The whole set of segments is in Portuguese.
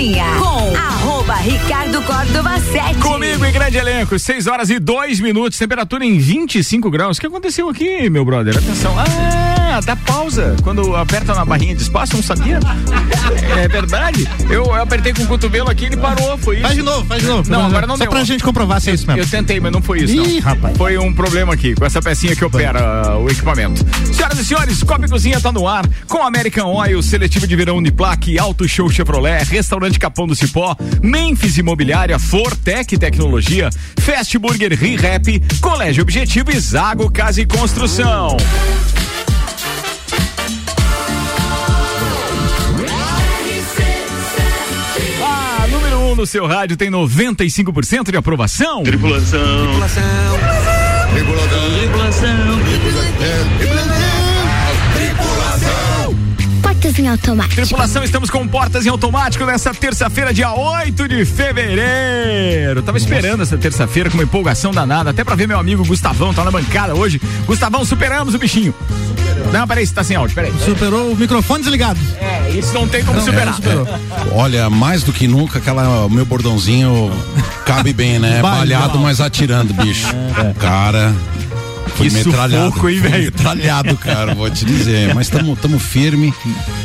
Cozinha com arroba Ricardo Córdova 7. Comigo em grande elenco, 6 horas e 2 minutos, temperatura em 25 graus. O que aconteceu aqui, meu brother? Atenção. Ah, dá pausa. Quando aperta na barrinha de espaço, não sabia? É verdade. Eu, eu apertei com o cotovelo aqui e ele parou. Foi isso. Faz de novo, faz de novo. Não, agora não Só deu. pra gente comprovar se é isso mesmo. Eu tentei, mas não foi isso. Ih, não. rapaz. Foi um problema aqui com essa pecinha que opera uh, o equipamento. Senhoras e senhores, Copa e Cozinha tá no ar com American Oil, seletivo de verão Uniplaque, Auto Show Chevrolet, Restaurante Capão do Cipó, Memphis Imobiliária, Fortec Tecnologia, Fast Burger Re-Rap, Colégio Objetivo e Zago Casa e Construção. A número 1 um no seu rádio tem 95% de aprovação. Tripulação. Portas em automático. Tripulação, estamos com portas em automático nessa terça-feira, dia 8 de fevereiro. Tava esperando essa terça-feira com uma empolgação danada, até pra ver meu amigo Gustavão, tá na bancada hoje. Gustavão, superamos o bichinho. Não, peraí, você tá sem áudio, peraí. Superou o microfone desligado. É, isso não tem como superar. Olha, mais do que nunca, aquela, o meu bordãozinho cabe bem, né? Balhado. Balhado, mas atirando, bicho. Cara. Foi Que metralhado. sufoco, hein, Foi? Metralhado, cara, vou te dizer. Mas estamos tamo firme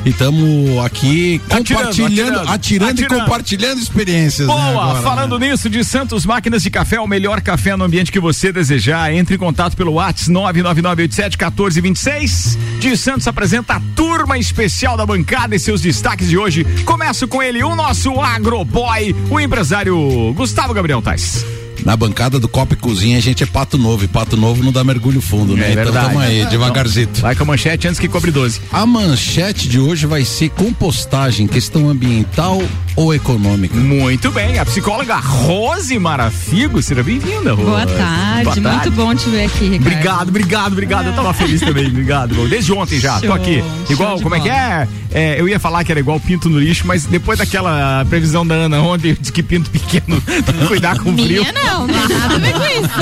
e estamos aqui Atirando, compartilhando, atirando, atirando, atirando. e compartilhando experiências. né, Boa! agora, Falando né? nisso, de Santos Máquinas de Café, o melhor café no ambiente que você desejar. Entre em contato pelo WhatsApp 999871426. De Santos apresenta a turma especial da bancada e seus destaques de hoje. Começo com ele, o nosso agroboy, o empresário Gustavo Gabriel Tais. Na bancada do Copa e Cozinha a gente é pato novo e pato novo não dá mergulho fundo, né? É então tamo aí, devagarzito. Vai com a manchete antes que cobre 12. A manchete de hoje vai ser compostagem, questão ambiental ou econômica? Muito bem, a psicóloga Rose Marafigo, seja bem-vinda, Rose. Boa tarde, Boa muito bom te ver aqui, Ricardo. Obrigado, obrigado, obrigado. Eu tava feliz também, obrigado. bom. Desde ontem já, tô Show, aqui. Igual, de como é que é? É, Eu ia falar que era igual pinto no lixo, mas depois daquela previsão da Ana ontem, eu disse que pinto pequeno tem que cuidar com o frio. Minha não, não tem nada a ver com isso.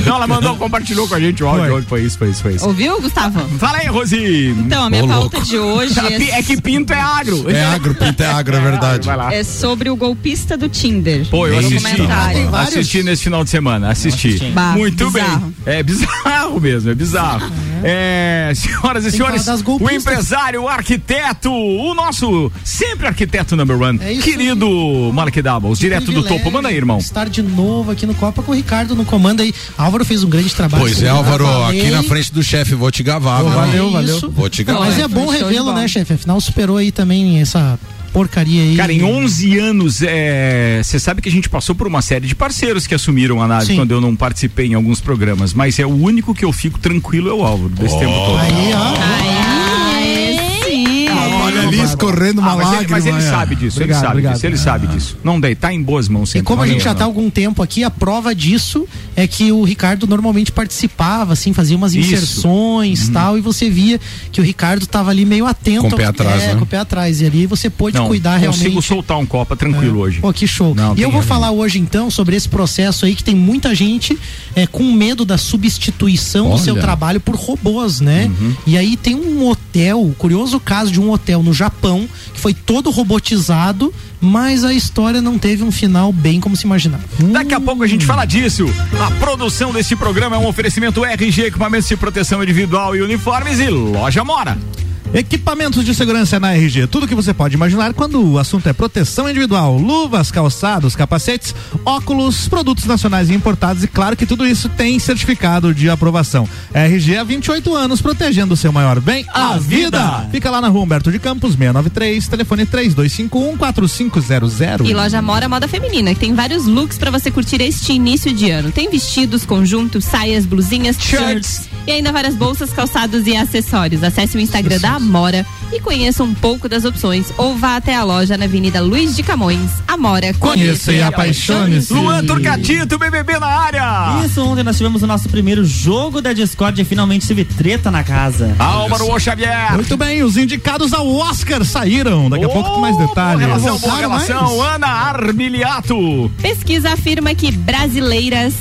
Não, ela mandou, compartilhou com a gente o áudio ontem, foi isso, foi isso, foi isso. Ouviu, Gustavo? Fala aí, Rose. Então, a minha Ô, pauta louco. de hoje É que pinto é agro. É agro, pinto é agro, é verdade. Vai lá. é sobre o golpista do Tinder. Pô, eu assisti. Assisti nesse final de semana, assisti. Bah, Muito bizarro. bem. É bizarro mesmo, é bizarro. É, senhoras e que senhores, o empresário, o arquiteto, o nosso sempre arquiteto number one, É querido Mark Doubles, direto do topo. Manda aí, irmão. Estar de novo aqui no Copa com o Ricardo no comando aí. Álvaro fez um grande trabalho. Pois é, Álvaro, falei. aqui na frente do chefe, vou te gavar. Valeu, irmão. valeu. Vou te gavar. Mas é bom de revê-lo, né, chefe? Afinal, superou aí também essa porcaria aí. Cara, em 11 anos, você sabe que a gente passou por uma série de parceiros que assumiram a nave Sim. quando eu não participei em alguns programas, mas é o único que eu fico tranquilo é o Álvaro, desse tempo todo. Aí, ó. Olha ali escorrendo uma Ah, mas, ele, lágrima. mas ele é. sabe disso, Obrigado, ele sabe obrigado. disso, ele sabe disso. Não daí, tá em boas mãos E sempre. como a gente já tá há algum tempo aqui, a prova disso é que o Ricardo normalmente participava, assim, fazia umas inserções e tal, e você via que o Ricardo tava ali meio atento. Com o pé atrás, é, né? com o pé atrás. E ali você pôde Não, cuidar consigo realmente. soltar um copa tranquilo hoje. Pô, que show. Não, e eu vou falar hoje, então, sobre esse processo aí que tem muita gente é, com medo da substituição do Olha. seu trabalho por robôs, né? Uhum. E aí tem um hotel, curioso caso de um hotel no Japão, que foi todo robotizado, mas a história não teve um final bem como se imaginava. Daqui a pouco a gente fala disso. A produção desse programa é um oferecimento RG, equipamentos de proteção individual e uniformes e loja Mora. Equipamentos de segurança na RG, tudo que você pode imaginar quando o assunto é proteção individual, luvas, calçados, capacetes, óculos, produtos nacionais e importados e claro que tudo isso tem certificado de aprovação. RG há 28 anos protegendo o seu maior bem, a, A vida. vida. Fica lá na rua Humberto de Campos, 693, telefone 3251-4500. E loja Mora Moda Feminina, que tem vários looks pra você curtir este início de ano. Tem vestidos, conjuntos, saias, blusinhas, shirts e ainda várias bolsas, calçados e acessórios. Acesse o Instagram da Amora e conheça um pouco das opções ou vá até a loja na Avenida Luiz de Camões. Amora, Conheça e apaixone-se. Luan Turcatito, BBB na área. Isso, ontem nós tivemos o nosso primeiro jogo da Discord e finalmente teve treta na casa. Álvaro O Xavier. Muito bem, os indicados ao Oscar saíram. Daqui a pouco com mais detalhes. Boa relação, boa relação. Ana Armiliato. Pesquisa afirma que brasileiras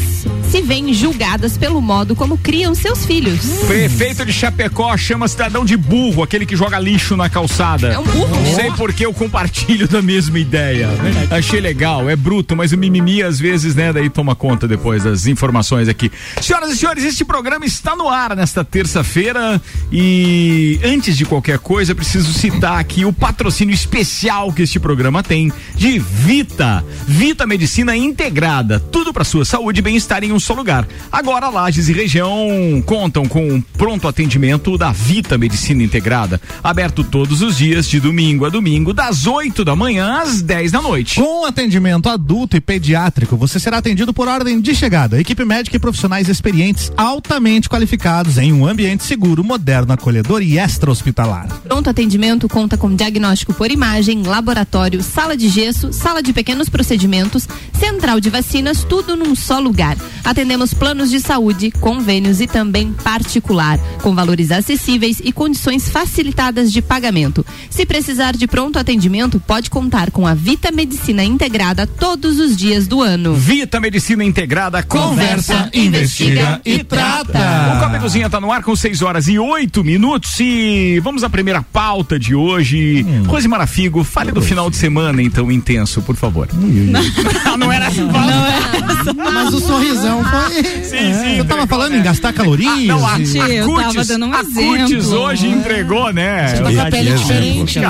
se veem julgadas pelo modo como criam seus filhos. Prefeito de Chapecó chama cidadão de burro, aquele que joga lixo na calçada. É um burro? Não sei porque eu compartilho da mesma ideia. Achei legal, é bruto, mas o mimimi às vezes, né, daí toma conta depois das informações aqui. Senhoras e senhores, este programa está no ar nesta terça-feira e antes de qualquer coisa, preciso citar aqui o patrocínio especial que este programa tem de Vita. Vita Medicina Integrada, tudo para sua saúde e bem-estar em um só lugar. Agora Lages e região contam com um pronto atendimento da Vita Medicina Integrada, aberto todos os dias de domingo a domingo, das 8 da manhã às 10 da noite. Com atendimento adulto e pediátrico, você será atendido por ordem de chegada. Equipe médica e profissionais experientes altamente qualificados em um ambiente seguro, moderno, acolhedor e extra-hospitalar. Pronto atendimento conta com diagnóstico por imagem, laboratório, sala de gesso, sala de pequenos procedimentos, central de vacinas, tudo num só lugar. Atendemos planos de saúde, convênios e também particular, com valores acessíveis e condições facilitadas de pagamento. Se precisar de pronto atendimento, pode contar com a Vita Medicina Integrada todos os dias do ano. Vita Medicina Integrada conversa, investiga e trata. O Copa Cozinha tá no ar com 6 horas e 8 minutos e vamos à primeira pauta de hoje. Rose Marafigo, fale do final de semana então intenso, por favor. Não, não era essa pauta. Mas o sorrisão foi. Sim, sim. Eu tava falando em gastar calorias. Não, a, a eu tava dando um a Cutis exemplo. hoje entregou, né? Tá com a pele diferente, né?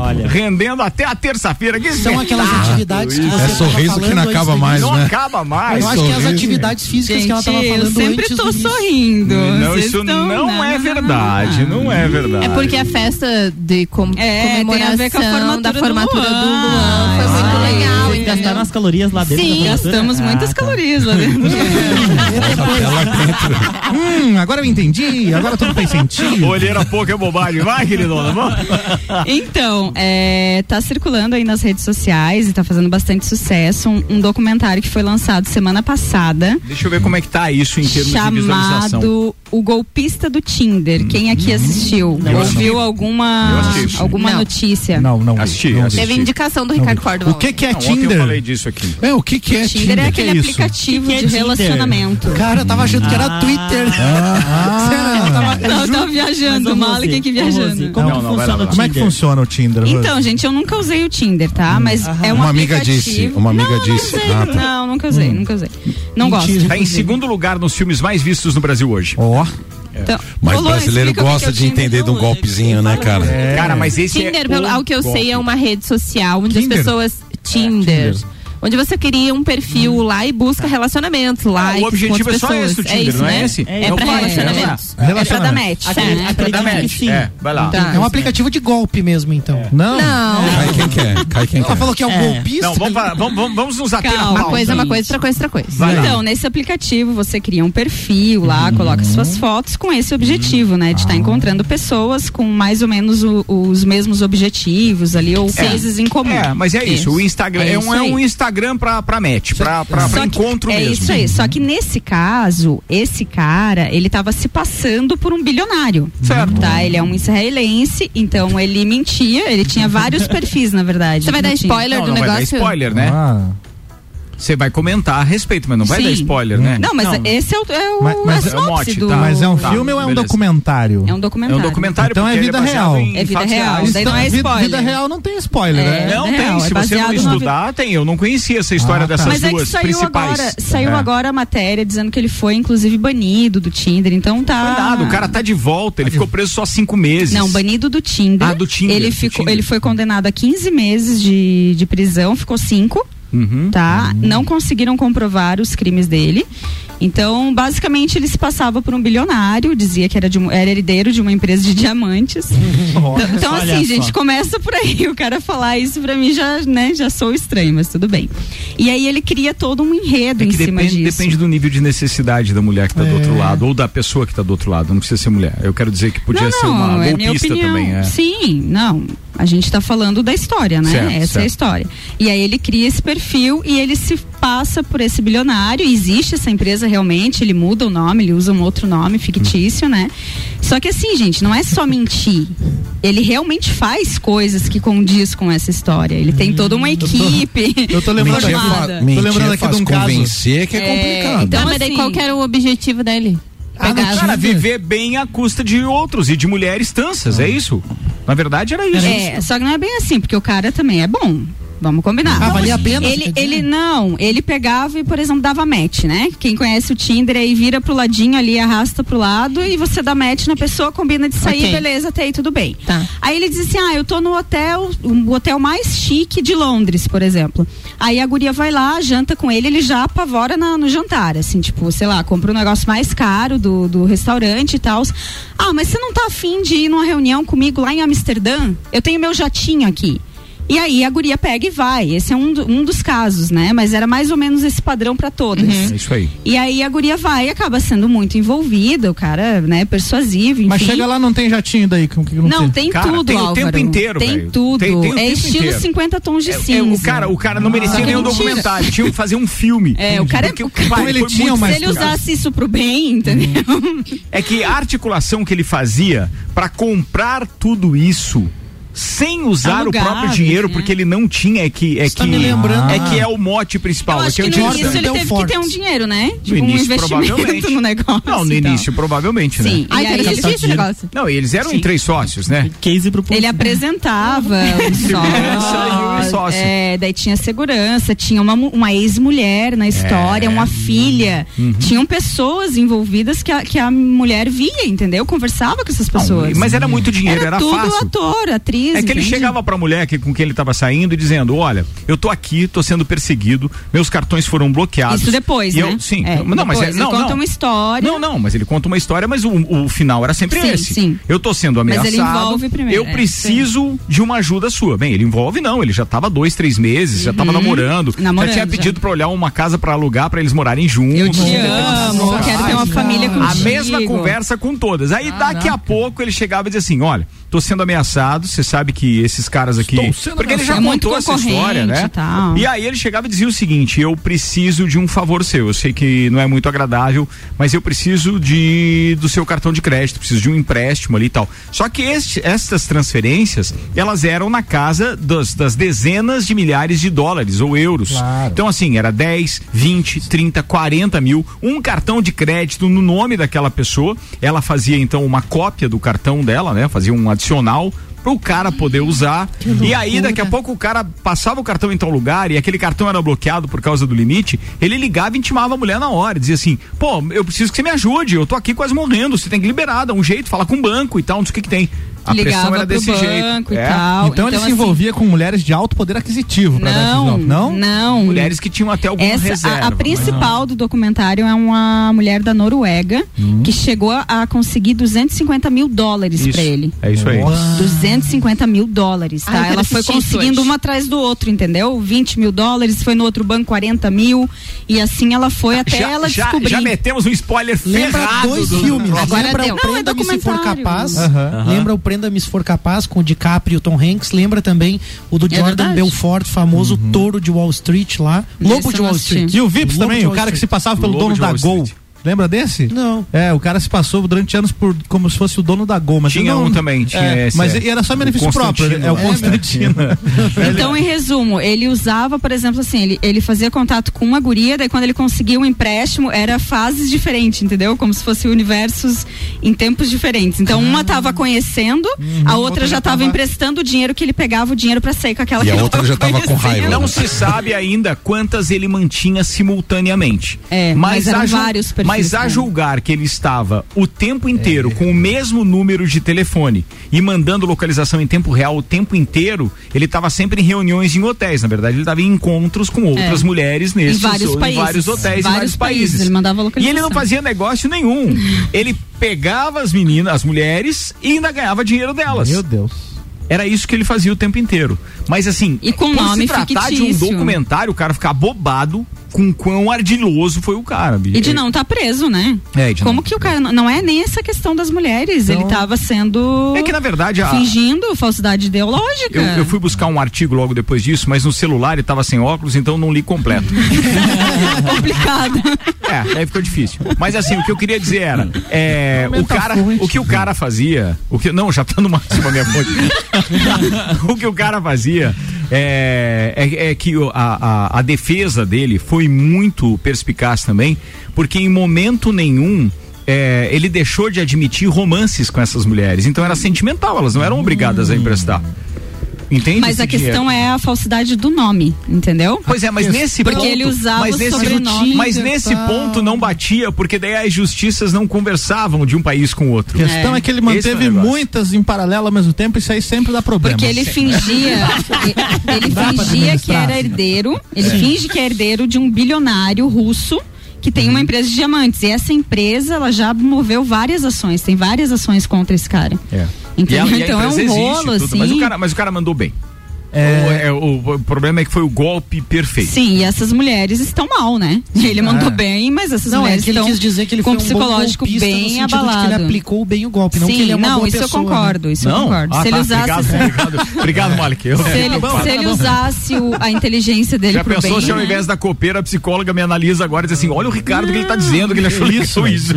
Olha. rendendo até a terça-feira. Que São aquelas atividades que isso. você É sorriso que não antes acaba mais, início. Não né? acaba mais. Eu acho que é as atividades físicas que ela tava falando eu sempre antes tô sorrindo. Não, isso não é verdade, não é verdade. É porque a festa de É, tem comemoração a ver com a formatura da do formatura do Luan, foi muito Ah, legal. Vocês gastaram as calorias lá dentro Sim? Gastamos Ah, muitas tá. calorias lá dentro. Hum, agora eu entendi, agora tudo fez sentido. Olheira pouco é bobagem. Vai, vamos. Então, é, tá circulando aí nas redes sociais e tá fazendo bastante sucesso um, um documentário que foi lançado semana passada Deixa eu ver como é que tá isso em termos de visualização. chamado O Golpista do Tinder. Quem aqui assistiu? Eu Ouviu Eu alguma assisti. alguma Não. notícia? Não, não. Assisti, não, assisti. Teve indicação do Ricardo Córdova. O que que é Não, ontem eu Tinder? falei disso aqui. É, o que que é Tinder é Tinder? aquele que é isso? aplicativo Que que é de Tinder? relacionamento. Cara, eu tava achando que era Ah. Twitter. Ah, Sério, eu tava- Não, eu tava viajando, o Malik aqui ô, viajando. Como Não, que não, vai lá, funciona o lá. como é que Tinder? funciona o Tinder? Então, gente, eu nunca usei o Tinder, tá? Mas é um Uma amiga aplicativo- disse, uma amiga não, disse. Não, usei, Ah, tá. não, nunca usei, nunca usei. Não gosto. Mentira. Tá em segundo lugar nos filmes mais vistos no Brasil hoje. Ó, Então, Mas brasileiro o que gosta é de Tinder. entender de um golpezinho, né, cara? Cara, mas esse Tinder, é pelo, ao que eu golpe. sei, é uma rede social onde Tinder? as pessoas. Tinder. Tinder. Onde você cria um perfil lá e busca relacionamento lá. Ah, o objetivo é só esse do Tinder, isso, não é né? esse? É, É o pra relacionamentos. É pra dar relacionamento. match. É pra dar match. É, vai lá. Tá. É um aplicativo de golpe mesmo, então. não. Não. Cai quem quer, cai quem Ela quer. falou que é um É. golpista. Não, vamos, vamos, vamos, vamos nos ater Calma, Uma coisa é uma gente. coisa, outra coisa, é outra coisa. Vai lá. Então, nesse aplicativo você cria um perfil lá, coloca suas fotos com esse objetivo, né? De estar encontrando pessoas com mais ou menos o- os mesmos objetivos ali, ou coisas em comum. É, mas é isso. O Instagram é, É um, isso é aí. Instagram pra, pra match, pra, pra, pra encontro é mesmo. isso aí. Só que nesse caso, esse cara, ele tava se passando por um bilionário. Certo. Tá? Ele é um israelense, então ele mentia, ele tinha vários perfis, na verdade. Você vai dar spoiler Não, do não vai dar negócio? spoiler, né? Ah, Você vai comentar a respeito, mas não vai Sim. dar spoiler, né? Não, mas esse é o, é o, Mas- mas é o mote, do... tá. mas é um Tá, filme ou é um beleza. documentário? É um É documentário. um documentário Então porque é vida baseado real. em É vida real. reais. Daí não é vida, spoiler. vida real não tem spoiler, É. né? Não É tem, real, se é você não estudar, tem. Eu não conhecia essa história Ah, tá. dessas Mas é que duas saiu principais. agora, saiu É. agora a matéria dizendo que ele foi, inclusive, banido do Tinder. Então tá. Cuidado, o cara tá de volta, ele ficou preso só cinco meses. Não, banido do Tinder. Ah, do Tinder, Ele, ficou, ele foi condenado a 15 meses de, de prisão, ficou 5, Uhum. tá? Não conseguiram comprovar os crimes dele. Então, basicamente, ele se passava por um bilionário, dizia que era, de era herdeiro de uma empresa de diamantes. Então, então, assim, gente, começa por aí. O cara falar isso pra mim já, né, já sou estranho, mas tudo bem. E aí ele cria todo um enredo É em que cima depende, disso. depende do nível de necessidade da mulher que tá do É. outro lado, ou da pessoa que tá do outro lado, não precisa ser mulher. Eu quero dizer que podia não, ser uma não, é minha golpista opinião. também. É. Sim, não. A gente tá falando da história, né? Certo, Essa é certo. a história. E aí ele cria esse perfil e ele se passa por esse bilionário. Existe essa empresa realmente, ele muda o nome, ele usa um outro nome fictício, né? Só que assim, gente, não é só mentir. Ele realmente faz coisas que condiz com essa história. Ele tem toda uma equipe. Eu tô lembrando Mentir é aqui, fa- formada. mentir lembrando é aqui de fácil, um caso. convencer que é, É, complicado. então, mas daí assim- qual que era o objetivo dele? Ah, não. Cara, viver bem à custa de outros e de mulheres tansas, é isso? Na verdade era isso. É, só que não é bem assim, porque o cara também é bom. Vamos combinar. Ah, valia a pena, Ele, ele não, ele pegava e, por exemplo, dava match, né? Quem conhece o Tinder aí vira pro ladinho ali, arrasta pro lado e você dá match na pessoa, combina de sair, Ok. beleza, até aí tudo bem. Tá. Aí ele diz assim: ah, eu tô no hotel, o hotel mais chique de Londres, por exemplo. Aí a guria vai lá, janta com ele, ele já apavora na- no jantar, assim, tipo, sei lá, compra um negócio mais caro do, do restaurante e tal. Ah, mas você não tá afim de ir numa reunião comigo lá em Amsterdã? Eu tenho meu jatinho aqui. E aí a guria pega e vai. Esse é um, do- um dos casos, né? Mas era mais ou menos esse padrão pra todas. É isso aí. E aí a guria vai e acaba sendo muito envolvida, o cara, né, persuasivo, enfim. Mas chega lá, não tem jatinho daí. Com que não, Não, tem. tem Cara, tudo, tem o tempo inteiro, Tem velho. tudo. Tem- tem o é tempo estilo inteiro. 50 tons de É, cinza. é, o cara, o cara não merecia mentira. documentário, tinha que fazer um filme. É, o cara é- Porque o cara- Então ele tinha uma Se ele usasse isso pro bem, entendeu? É que a articulação que ele fazia pra comprar tudo isso sem usar Alugar, o próprio dinheiro, né? porque ele não tinha, é que é Você tá que me lembrando- é que é o mote principal, Eu é acho que é que o no início ele teve forte. que ter um dinheiro, né? No Tipo, um início, investimento provavelmente. no negócio. Não, no e tal. início provavelmente, Sim. né? E aí que era ele- difícil esse negócio. Não, e eles eram em três sócios, né? Case pro povo. Ele apresentava um um sócio, sócio. é, daí tinha segurança, tinha uma, uma ex-mulher na história, É. uma filha, Uhum. tinham pessoas envolvidas que a, que a mulher via, entendeu? Conversava com essas pessoas. Não, mas era muito dinheiro, era, tudo fácil. ator, atriz. É que ele entende? chegava pra mulher que, com quem ele estava saindo e dizendo: Olha, eu tô aqui, tô sendo perseguido, meus cartões foram bloqueados. Isso depois, né? eu- sim. É, não, mas é, depois, não, ele conta não. uma história. Não, não, mas ele conta uma história, mas o, o final era sempre Sim, esse. sim. Eu tô sendo Mas ameaçado. ele envolve primeiro, eu é, preciso de uma ajuda sua. Bem, ele envolve não, ele já tava dois, três meses, já tava namorando, Uhum. Namorando, já tinha já. pedido pra olhar uma casa pra alugar pra eles morarem juntos. Eu te amo, eu quero ter uma família contigo. A mesma conversa com todas. Aí daqui a pouco ele chegava e dizia assim: olha, tô sendo ameaçado, você sabe que esses caras aqui. Porque ele já É contou essa história, né? e tal. E aí ele chegava e dizia o seguinte: eu preciso de um favor seu. Eu sei que não é muito agradável, mas eu preciso de do seu cartão de crédito, preciso de um empréstimo ali e tal. Só que este, estas transferências, elas eram na casa das, das dezenas de milhares de dólares ou euros. Claro. Então, assim, era 10, 20, 30, 40 mil, um cartão de crédito no nome daquela pessoa. Ela fazia então uma cópia do cartão dela, né? Fazia um adicional para o cara poder usar. E aí, daqui a pouco, o cara passava o cartão em tal lugar e aquele cartão era bloqueado por causa do limite. Ele ligava e intimava a mulher na hora. Dizia assim: pô, eu preciso que você me ajude, eu tô aqui quase morrendo, você tem que liberar, dá um jeito, fala com o banco e tal, não sei o que que tem. A pressão Ligava era pro desse jeito. banco e É. tal. Então, ele se assim, envolvia com mulheres de alto poder aquisitivo esses Não, não? não. Mulheres que tinham até alguma Essa, reserva. a, a principal do documentário é uma mulher da Noruega que chegou a, a conseguir 250 mil dólares pra ele. É isso aí. 250 mil dólares, tá? Ai, Ela foi conseguindo uma atrás do outro, entendeu? 20 mil dólares, foi no outro banco 40 mil. E assim ela foi até já, ela já, descobrir. já metemos um spoiler Lembra ferrado dois do- filmes. Agora lembra deu. o Não, é Prenda-me se for capaz. Aham. Lembra o Prenda-me se for capaz com o DiCaprio e o Tom Hanks. Lembra também o do Jordan verdade. Belfort, famoso touro de Wall Street lá. Lobo Esse de Wall. Street. E o Vips também, o cara que se passava pelo Lobo dono da Gol. Street. Lembra desse? Não. É, o cara se passou durante anos por como se fosse o dono da Gol, mas Tinha não, um também, tinha é, esse, Mas é. era só O benefício próprio, Constantino. é o É, Constantino. Então, em resumo, ele usava, por exemplo, assim, ele, ele fazia contato com uma guria, daí quando ele conseguia um empréstimo, era fases diferentes, entendeu? Como se fossem universos em tempos diferentes. Então, uma tava conhecendo, a outra já tava emprestando o dinheiro que ele pegava o dinheiro pra sair com aquela E que a ele outra já tava com raiva. Não se sabe ainda quantas ele mantinha simultaneamente. É, mas eram a ju- vários perfis, mas a julgar que ele estava o tempo inteiro com o mesmo número de telefone e mandando localização em tempo real o tempo inteiro, ele estava sempre em reuniões em hotéis. Na verdade, ele estava em encontros com outras É. mulheres nesses Em vários ou- países. em vários hotéis, em Vários vários países, países. ele mandava E localização. ele não fazia negócio nenhum. ele pegava as meninas, as mulheres e ainda ganhava dinheiro delas. Meu Deus. Era isso que ele fazia o tempo inteiro. Mas assim, E com por nome se tratar de um fictício. documentário, o cara ficar bobado, com quão ardiloso foi o cara. E de não estar preso, né? É, de Como não- que o cara. Não é nem essa questão das mulheres. ele tava sendo. É que na verdade a- Fingindo falsidade ideológica. Eu, eu fui buscar um artigo logo depois disso, mas no celular ele tava sem óculos, então não li completo. complicado. É, aí ficou difícil. Mas assim, o que eu queria dizer era, é, o cara, o que o cara fazia, o que não, já tá no máximo a minha fonte. o que o cara fazia é, é, é que a, a, a defesa dele foi muito perspicaz também, porque em momento nenhum é, ele deixou de admitir romances com essas mulheres. Então era sentimental, elas não eram obrigadas a emprestar. Entende? Mas a dinheiro? questão é a falsidade do nome, entendeu? Pois é, mas nesse Porque ponto. ele usava mas o nesse, sobrenome. Mas nesse ponto não batia, porque daí as justiças não conversavam de um país com o outro. A questão é, que ele é manteve negócio. muitas em paralelo ao mesmo tempo, e isso aí sempre dá problema. Porque ele fingia, ele pra fingia que era herdeiro, ele Sim. finge que é herdeiro de um bilionário russo que tem Uhum. uma empresa de diamantes. E essa empresa, ela já moveu várias ações, tem várias ações contra esse cara. É. Entendeu? E a- e a Então é um existe, rolo, tudo, assim. Mas o, cara, mas o cara mandou bem. É. O, é, o- o problema é que foi o golpe perfeito. Sim, e essas mulheres estão mal, né? Ele mandou É. bem, mas essas Não, é mulheres que ele estão quis dizer que ele com foi um psicológico bom golpista no bem abalado. ele aplicou bem o golpe, não Sim, que ele é uma não, boa isso eu pessoa, concordo, né? isso eu concordo. Ah, Se ele tá, usasse Obrigado, obrigado, obrigado Malik. Eu- Se ele, bom, se ele usasse o- a inteligência dele Já pro pensou bem, se ao né? invés da copeira, a psicóloga me analisa agora e diz assim: olha o Ricardo que ele tá dizendo que ele achou isso, isso.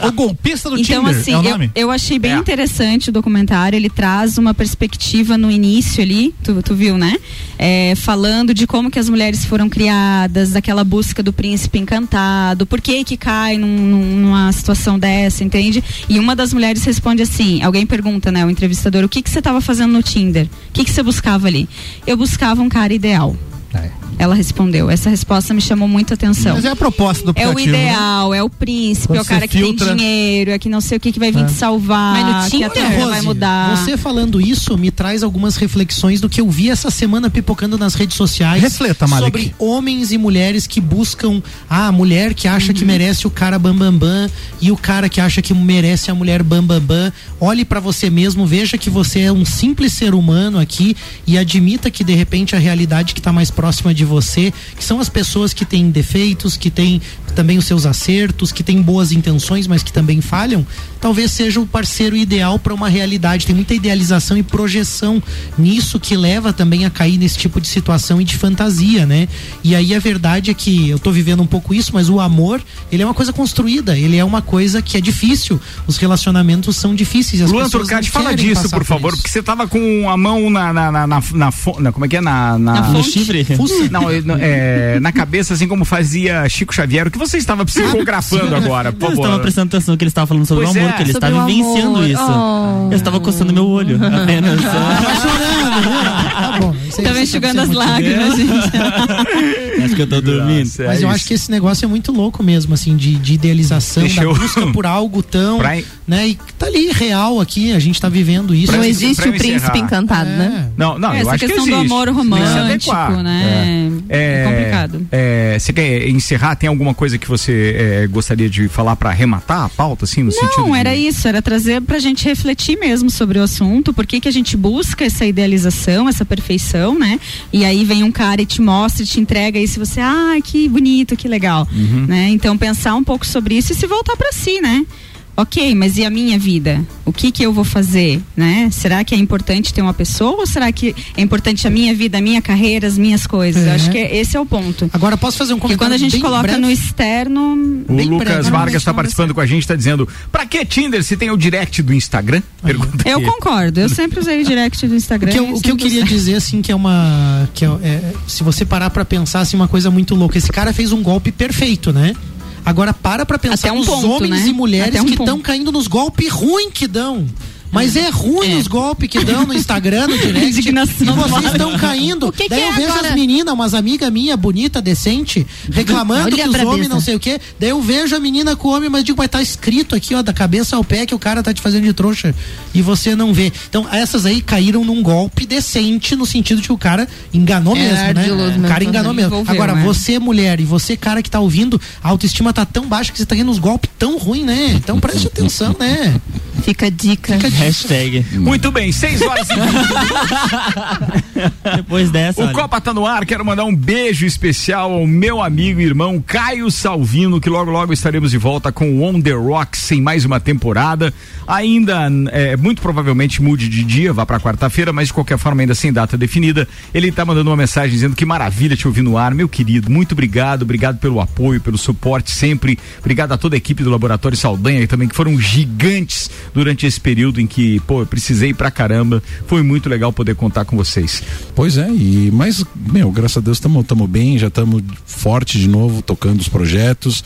É, o golpista do Então, Tinder assim, é o eu, eu achei bem É. interessante o documentário. Ele traz uma perspectiva no início ali, tu, tu viu, né? É, falando de como que as mulheres foram criadas, daquela busca do príncipe encantado, por que que cai num- numa situação dessa, entende? E uma das mulheres responde assim: alguém pergunta, né, o entrevistador, o que que você estava fazendo no Tinder? O que que você buscava ali? Eu buscava um cara ideal. Ela respondeu. Essa resposta me chamou muita atenção. Mas é a proposta do É o aplicativo, né? ideal, é o príncipe, é o cara que filtra. tem dinheiro, é que não sei o que, que vai vir te salvar, Mas no que a Tinder, terra Rose, vai mudar. Você falando isso me traz algumas reflexões do que eu vi essa semana pipocando nas redes sociais. Refleta, Malik. Sobre homens e mulheres que buscam ah, a mulher que acha que merece o cara bambambam bam, bam, e o cara que acha que merece a mulher bambambam. Bam, bam. Olhe pra você mesmo, veja que você é um simples ser humano aqui e admita que de repente a realidade que tá mais próxima de você, que são as pessoas que têm defeitos, que têm também os seus acertos, que têm boas intenções, mas que também falham, talvez seja o parceiro ideal para uma realidade. Tem muita idealização e projeção nisso que leva também a cair nesse tipo de situação e de fantasia, né? E aí a verdade é que eu tô vivendo um pouco isso, mas o amor, ele é uma coisa construída, ele é uma coisa que é difícil. Os relacionamentos são difíceis. As Luan Turcati, fala disso, por favor, isso. porque você tava com a mão na. na, na, na, na na- como é que é? Na, na, Na No chifre? Fuça? Não, eu- não, é, na cabeça, assim como fazia Chico Xavier. O que você estava psicografando agora, por Eu estava prestando atenção que ele estava falando sobre Pois o amor, é. que ele Sobre estava vivenciando amor. isso. Oh. Eu estava coçando meu olho, apenas. Tá chorando, viu? Tá bom. Isso aí Tava você enxugando as lágrimas, gente. Eu tô dormindo. Nossa, é Mas eu isso. acho que esse negócio é muito louco mesmo, assim, de, de idealização, Deixa da eu- busca por algo tão, Pra- né, e tá ali real aqui, a gente tá vivendo isso. Pra Não eu- existe eu o príncipe encerrar. encantado, né? É. Não, não, eu Essa acho que questão existe. do amor se romântico, né? É, complicado. é, você quer encerrar? Tem alguma coisa que você é, gostaria de falar pra arrematar a pauta, assim, no sentido Não, de- era isso, era trazer pra gente refletir mesmo sobre o assunto, por que que a gente busca essa idealização, essa perfeição, né? E aí vem um cara e te mostra, e te entrega isso, e você, ah, que bonito, que legal, Uhum. né? Então pensar um pouco sobre isso e se voltar pra si, né? Ok, mas e a minha vida? O que que eu vou fazer, né? Será que é importante ter uma pessoa ou será que é importante a minha vida, a minha carreira, as minhas coisas? Eu É. acho que esse é o ponto. Agora posso fazer um Porque comentário quando a gente coloca breve? no externo, O bem Lucas breve, Vargas está participando com a gente, está dizendo: pra que Tinder se tem o direct do Instagram? Pergunta eu aqui. concordo. Eu sempre usei o direct do O Instagram. que eu, o que eu queria dizer, assim, que é uma. Que é, é, se você parar pra pensar, assim, uma coisa muito louca. Esse cara fez um golpe perfeito, né? Agora para pra pensar Até um nos ponto, homens né? e mulheres um que estão caindo nos golpes ruins que dão. Mas é ruim É. os golpes que dão no Instagram, no direct. Indignação e vocês estão caindo. O que que Daí é eu vejo agora? as meninas, umas amigas minhas, bonita, decente, reclamando Olha que os homens não sei o quê. Daí eu vejo a menina com o homem, mas digo, mas tá escrito aqui, ó, da cabeça ao pé que o cara tá te fazendo de trouxa. E você não vê. Então, essas aí caíram num golpe decente, no sentido de que o cara enganou É, mesmo, né? ardiloso O mesmo, cara enganou mesmo. Envolveu, Agora, né? você, mulher, e você, cara que tá ouvindo, a autoestima tá tão baixa que você tá indo nos golpes tão ruins, né? Então preste atenção, né? Fica a dica. Fica a dica. Hashtag. Muito bem, seis horas e Depois dessa. O olha. Copa tá no ar, quero mandar um beijo especial ao meu amigo e irmão Caio Salvino, que logo logo estaremos de volta com o On The Rocks em mais uma temporada. Ainda, é, muito provavelmente mude de dia, vá pra quarta-feira, mas de qualquer forma ainda sem data definida. Ele tá mandando uma mensagem dizendo que maravilha te ouvir no ar, meu querido, muito obrigado, obrigado pelo apoio, pelo suporte sempre, obrigado a toda a equipe do Laboratório Saldanha também, que foram gigantes durante esse período em que, pô, eu precisei pra caramba, foi muito legal poder contar com vocês. Pois é, e mas, meu, graças a Deus estamos bem, já estamos forte de novo, tocando os projetos.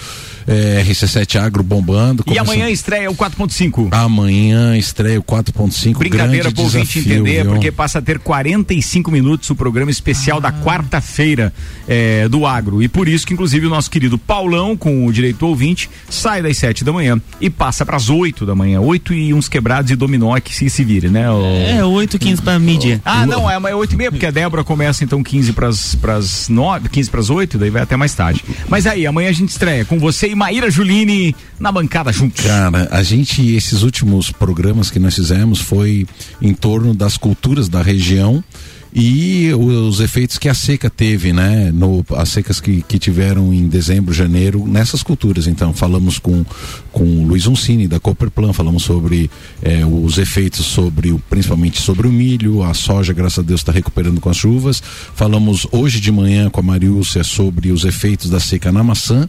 É, RC7 Agro bombando. E amanhã estreia o 4.5. Amanhã estreia o 4.5. Brincadeira pro ouvinte entender, viu? porque passa a ter 45 minutos o programa especial Ah. da quarta-feira é, do Agro. E por isso que, inclusive, o nosso querido Paulão, com o direito do ouvinte, sai das 7 da manhã e passa para as 8 da manhã. 8 e uns quebrados e dominó que se, se vire, né? O... É, 8, 15 pra medir. Ah, não, é, é 8 e meia, porque a Débora começa então 15 pras, pras 9, 15 pras 8, daí vai até mais tarde. Mas aí, amanhã a gente estreia com você e Maíra Juline na bancada juntos. Cara, a gente, esses últimos programas que nós fizemos foi em torno das culturas da região e os efeitos que a seca teve, né? No, as secas que, que tiveram em dezembro, janeiro, nessas culturas. Então, falamos com, com o Luiz Uncini, da Cooperplan, falamos sobre eh, os efeitos sobre, principalmente sobre o milho, a soja, graças a Deus, está recuperando com as chuvas. Falamos hoje de manhã com a Mariúcia sobre os efeitos da seca na maçã.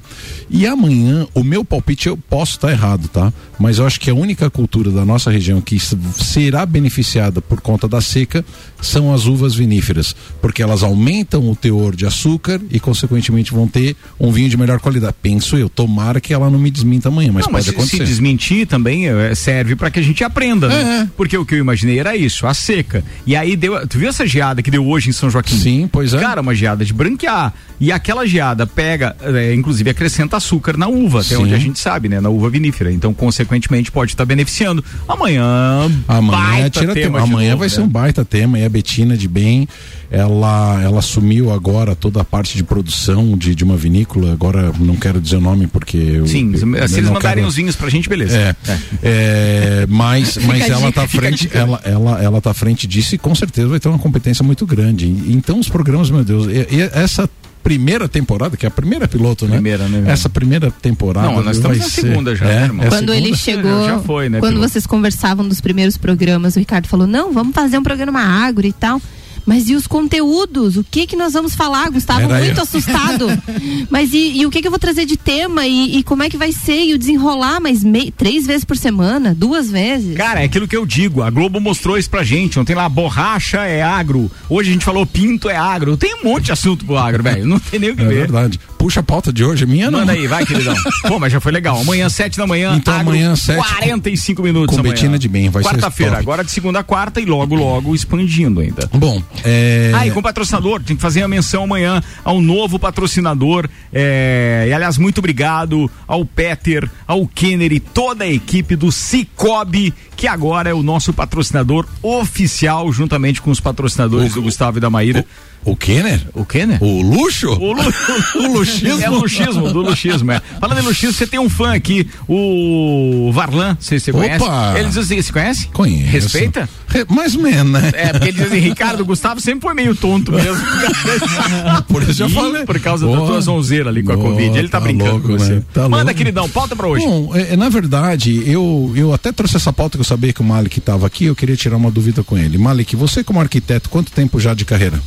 E amanhã, o meu palpite, eu posso estar errado, tá? Mas eu acho que a única cultura da nossa região que será beneficiada por conta da seca são as uvas viníferas, porque elas aumentam o teor de açúcar e, consequentemente, vão ter um vinho de melhor qualidade. Penso eu, tomara que ela não me desminta amanhã, mas não, mas pode se- se acontecer. desmentir também eh, serve para que a gente aprenda, né? É. Porque o que eu imaginei era isso, a seca. E aí deu, tu viu essa geada que deu hoje em São Joaquim? Sim, pois é. Cara, uma geada de branquear. E aquela geada pega, eh, inclusive acrescenta açúcar na uva, até Sim. onde a gente sabe, né? Na uva vinífera. Então, consequentemente, pode estar beneficiando. Amanhã, Amanhã, baita tira tema tema. Amanhã novo, vai né? ser um baita tema. E a Betina de Bem, ela, ela assumiu agora toda a parte de produção de, de uma vinícola. Agora não quero dizer o nome porque. eu- Sim, eu- se eles mandarem quero- os vinhos pra gente, beleza. É, é, mas, mas a ela tá à frente, ela, ela, ela tá à frente disso e com certeza vai ter uma competência muito grande. Então os programas, meu Deus, e- e essa primeira temporada, que é a primeira piloto, né? Primeira, né? Essa primeira temporada. Não, nós estamos na ser- segunda já, né, irmão? é Quando ele segunda? chegou, Já foi, né, quando piloto? vocês conversavam dos primeiros programas, o Ricardo falou: "Não, vamos fazer um programa agro e tal". Mas e os conteúdos? O que que nós vamos falar? Gustavo Era muito eu. assustado. Mas e, e o que que eu vou trazer de tema e, e como é que vai ser e o desenrolar? Mas mei- três vezes por semana, duas vezes? Cara, é aquilo que eu digo. A Globo mostrou isso pra gente. Ontem lá, borracha é agro. Hoje a gente falou pinto é agro. Tem um monte de assunto pro agro, velho. Não tem nem o que É ver. verdade. Puxa a pauta de hoje, minha não. Manda aí, vai, queridão. Pô, mas já foi legal. Amanhã, sete da manhã. Então, amanhã, sete, 45 minutos com amanhã. Betina de Bem, vai ser Quarta-feira, agora de segunda a quarta e logo, logo expandindo ainda. Bom, é. Ah, e com patrocinador, tem que fazer a menção amanhã ao novo patrocinador. é, e aliás, muito obrigado ao Peter, ao Kenner e toda a equipe do Cicobi, que agora é o nosso patrocinador oficial, juntamente com os patrocinadores do Gustavo e da Maíra. O Kenner? O Kenner? O luxo? O, lu- O luxismo? É luxismo, do luxismo, é. Falando em luxismo, você tem um fã aqui, o Varlan, você, você conhece? Opa! Ele diz assim, você conhece? Conheço. Respeita? Re- Mais ou menos, né? É, porque ele diz assim, Ricardo, o Gustavo sempre foi meio tonto mesmo. Por isso eu falei. Por causa da Ô, tua zonzeira ali com a ô, Covid. Ele tá, tá brincando louco, com você. né? Tá Manda, louco. queridão, pauta pra hoje. Bom, é, na verdade, eu, eu até trouxe essa pauta que eu sabia que o Malik estava aqui, eu queria tirar uma dúvida com ele. Malik, você como arquiteto, quanto tempo já de carreira?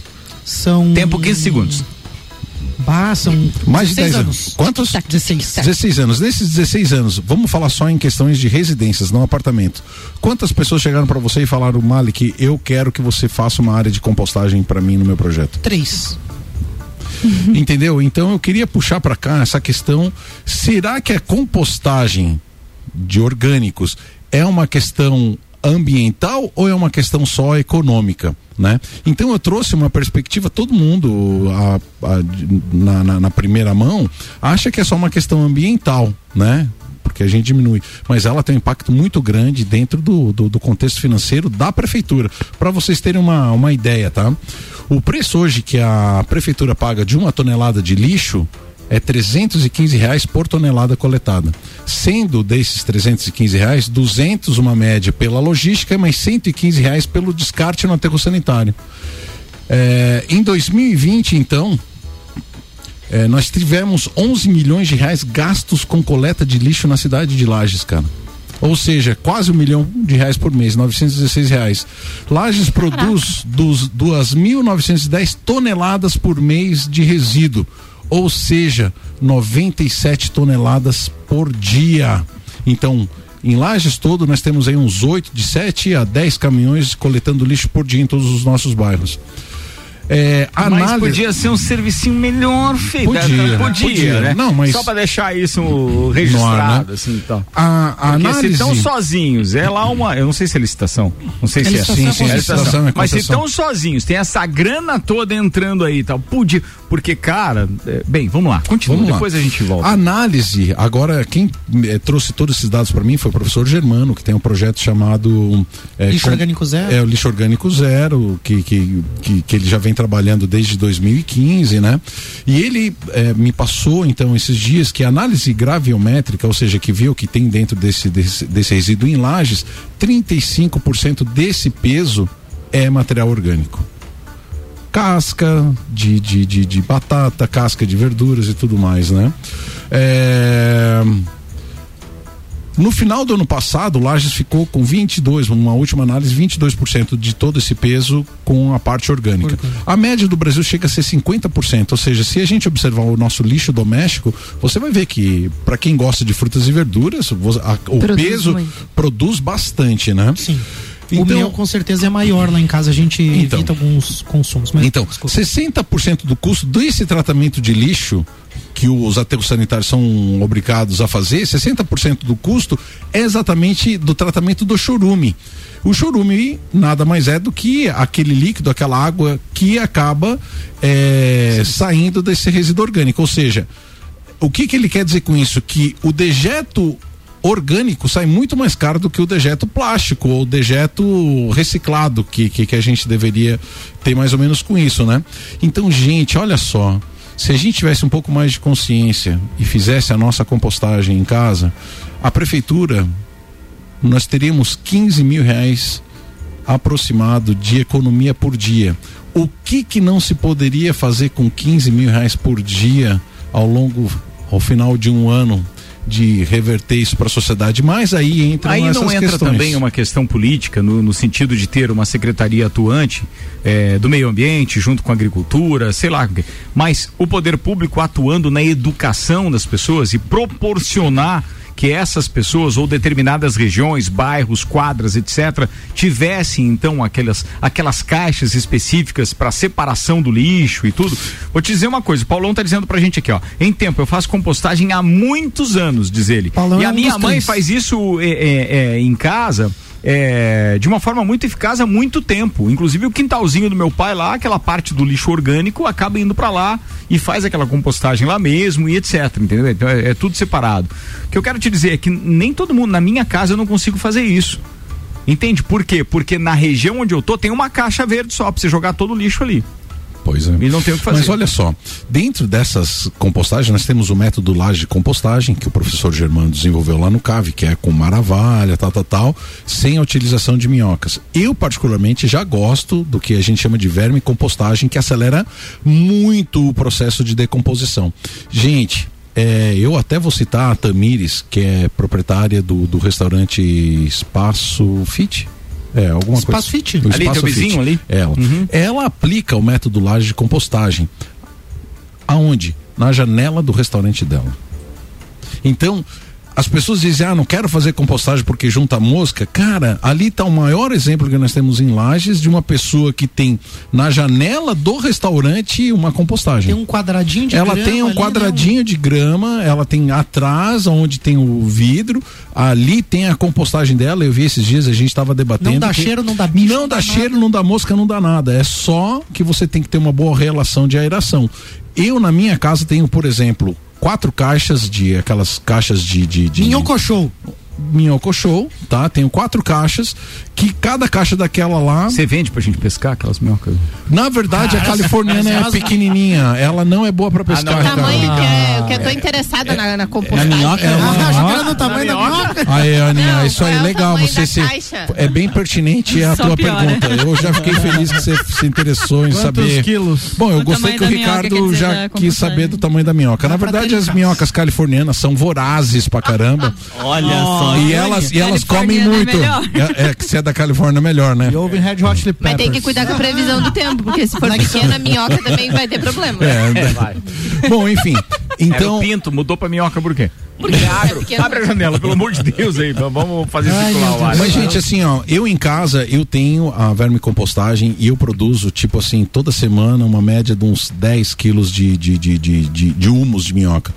São. Tempo 15 segundos. Bah, são Mais de 16 10 anos. Quantos? 16. 16 anos. Nesses 16 anos, vamos falar só em questões de residências, não apartamento. Quantas pessoas chegaram para você e falaram, Malik, eu quero que você faça uma área de compostagem para mim no meu projeto? Três. Entendeu? Então eu queria puxar para cá essa questão: será que a compostagem de orgânicos é uma questão ambiental ou é uma questão só econômica? Né? Então eu trouxe uma perspectiva, todo mundo a- a- na, na- na primeira mão acha que é só uma questão ambiental, né? Porque a gente diminui. Mas ela tem um impacto muito grande dentro do, do, do contexto financeiro da prefeitura. Para vocês terem uma, uma ideia, tá? O preço hoje que a prefeitura paga de uma tonelada de lixo é 315 reais por tonelada coletada. Sendo desses 315 reais, 200 uma média pela logística, mas 115 reais pelo descarte no aterro sanitário. É, em 2020, então, é, nós tivemos 11 milhões de reais gastos com coleta de lixo na cidade de Lages, cara. Ou seja, quase um milhão de reais por mês, 916 reais. Lages produz dos 2.910 toneladas por mês de resíduo, ou seja, 97 toneladas por dia. Então, em Lages todo, nós temos aí uns 8, de 7 a 10 caminhões coletando lixo por dia em todos os nossos bairros. É, Mas análise- podia ser um servicinho melhor feito. Podia, né? podia. podia, né? Não, mas- Só pra deixar isso registrado, né? assim, então. A, a Porque análise. se estão sozinhos, é lá uma. Eu não sei se é licitação. Não sei É se é. licitação, Sim, sim, É licitação, é Mas se estão sozinhos, tem essa grana toda entrando aí e tal. Podia. Porque, cara. é, bem, vamos lá. Continua. Vamos lá. depois a gente volta. Análise, agora quem eh, trouxe todos esses dados para mim foi o professor Germano, que tem um projeto chamado eh, Lixo Orgânico Zero. É o Lixo Orgânico Zero, que, que, que, que ele já vem trabalhando desde 2015, né? E ele eh, me passou então esses dias que a análise graviométrica, ou seja, que viu que tem dentro desse, desse, desse resíduo em lajes, 35% desse peso é material orgânico casca de, de, de, de batata, casca de verduras e tudo mais, né? É, No final do ano passado, o Lages ficou com 22, uma última análise, 22% de todo esse peso com a parte orgânica. A média do Brasil chega a ser 50%, ou seja, se a gente observar o nosso lixo doméstico, você vai ver que para quem gosta de frutas e verduras, o Produz peso muito. produz bastante, né? Sim. Então- o meu com certeza é maior lá em casa, a gente Então. evita alguns consumos. Mas, Então, desculpa. 60% do custo desse tratamento de lixo que os aterros sanitários são obrigados a fazer, 60% do custo é exatamente do tratamento do chorume. O chorume nada mais é do que aquele líquido, aquela água que acaba é, saindo desse resíduo orgânico. Ou seja, o que, que ele quer dizer com isso? Que o dejeto orgânico sai muito mais caro do que o dejeto plástico ou dejeto reciclado que, que, que a gente deveria ter mais ou menos com isso, né? Então, gente, olha só. Se a gente tivesse um pouco mais de consciência e fizesse a nossa compostagem em casa, a prefeitura, nós teríamos 15 mil reais aproximado de economia por dia. O que que não se poderia fazer com 15 mil reais por dia ao longo, ao final de um ano de reverter isso para a sociedade? Mas aí entra Aí não entra questões. também uma questão política, no, no sentido de ter uma secretaria atuante eh, do meio ambiente, junto com a agricultura, sei lá. Mas o poder público atuando na educação das pessoas e proporcionar que essas pessoas ou determinadas regiões, bairros, quadras, etc., tivessem então aquelas, aquelas caixas específicas para separação do lixo e tudo. Vou te dizer uma coisa, o Paulão tá dizendo pra gente aqui, ó. Em tempo, eu faço compostagem há muitos anos, diz ele. Paulão e é a minha mãe três. faz isso é, é, é, em casa. É, de uma forma muito eficaz há muito tempo. Inclusive o quintalzinho do meu pai lá, aquela parte do lixo orgânico acaba indo para lá e faz aquela compostagem lá mesmo e etc. Entendeu? Então é, é tudo separado. O que eu quero te dizer é que nem todo mundo, na minha casa, eu não consigo fazer isso. Entende? Por quê? Porque na região onde eu tô tem uma caixa verde só pra você jogar todo o lixo ali. Pois é. E não tem o que fazer. Mas olha só, dentro dessas compostagens, nós temos o método laje de compostagem, que o professor Germano desenvolveu lá no CAV, que é com maravalha, tal, tal, tal, sem a utilização de minhocas. Eu, particularmente, já gosto do que a gente chama de verme compostagem, que acelera muito o processo de decomposição. Gente, é, eu até vou citar a Tamires, que é proprietária do, do restaurante Espaço Fit. É, alguma Espaço coisa. Fit? O Ali, Espaço teu vizinho Fit. ali? Ela. Ela aplica o método laje de compostagem. Aonde? Na janela do restaurante dela. Então, as pessoas dizem, ah, não quero fazer compostagem porque junta mosca. Cara, ali está o maior exemplo que nós temos em Lages de uma pessoa que tem na janela do restaurante uma compostagem. Tem um quadradinho de ela grama tem um ali, né? quadradinho de grama, ela tem atrás, onde tem o vidro, ali tem a compostagem dela. Eu vi esses dias, a gente estava debatendo. Não dá que- cheiro, não dá bicho. não dá cheiro, não dá mosca, não dá nada. É só que você tem que ter uma boa relação de aeração. Eu, na minha casa, tenho, por exemplo, quatro caixas de aquelas caixas de. de, de Minhoco. Minhoco show, tá? Tenho quatro caixas, que cada caixa daquela lá. Você vende pra gente pescar aquelas minhocas? Na verdade, a californiana é pequenininha. Ela não é boa pra pescar. não, O tamanho que, é, que eu tô interessada na, na compostagem. minhoca é Ah, achou que era no tamanho da minhoca. Aí, Aninha, Não, isso aí é legal. Você se, é bem pertinente a Só tua piora. pergunta. Eu já fiquei feliz que você se interessou em Quantos saber. quilos? Bom, eu O gostei que o minhoca, Ricardo dizer, já quis saber do tamanho da minhoca. Na verdade, as minhocas californianas são vorazes pra caramba. Olha só. E elas, e elas comem é muito. É, é que se é da Califórnia, é melhor, né? E houve Red Hot Chili Mas Peppers. tem que cuidar com a previsão do tempo, porque se for pequena, a minhoca também vai ter problema. É, Vai. Bom, enfim. Então, o pinto, mudou pra minhoca por quê? Porque é pequena. Abre a janela, pelo amor de Deus aí. Vamos fazer Ai, circular o ar. Mas, gente, assim, ó, eu em casa, eu tenho a verme compostagem e eu produzo, tipo assim, toda semana, uma média de uns 10 quilos de, de, de, de, de, de humus de minhoca.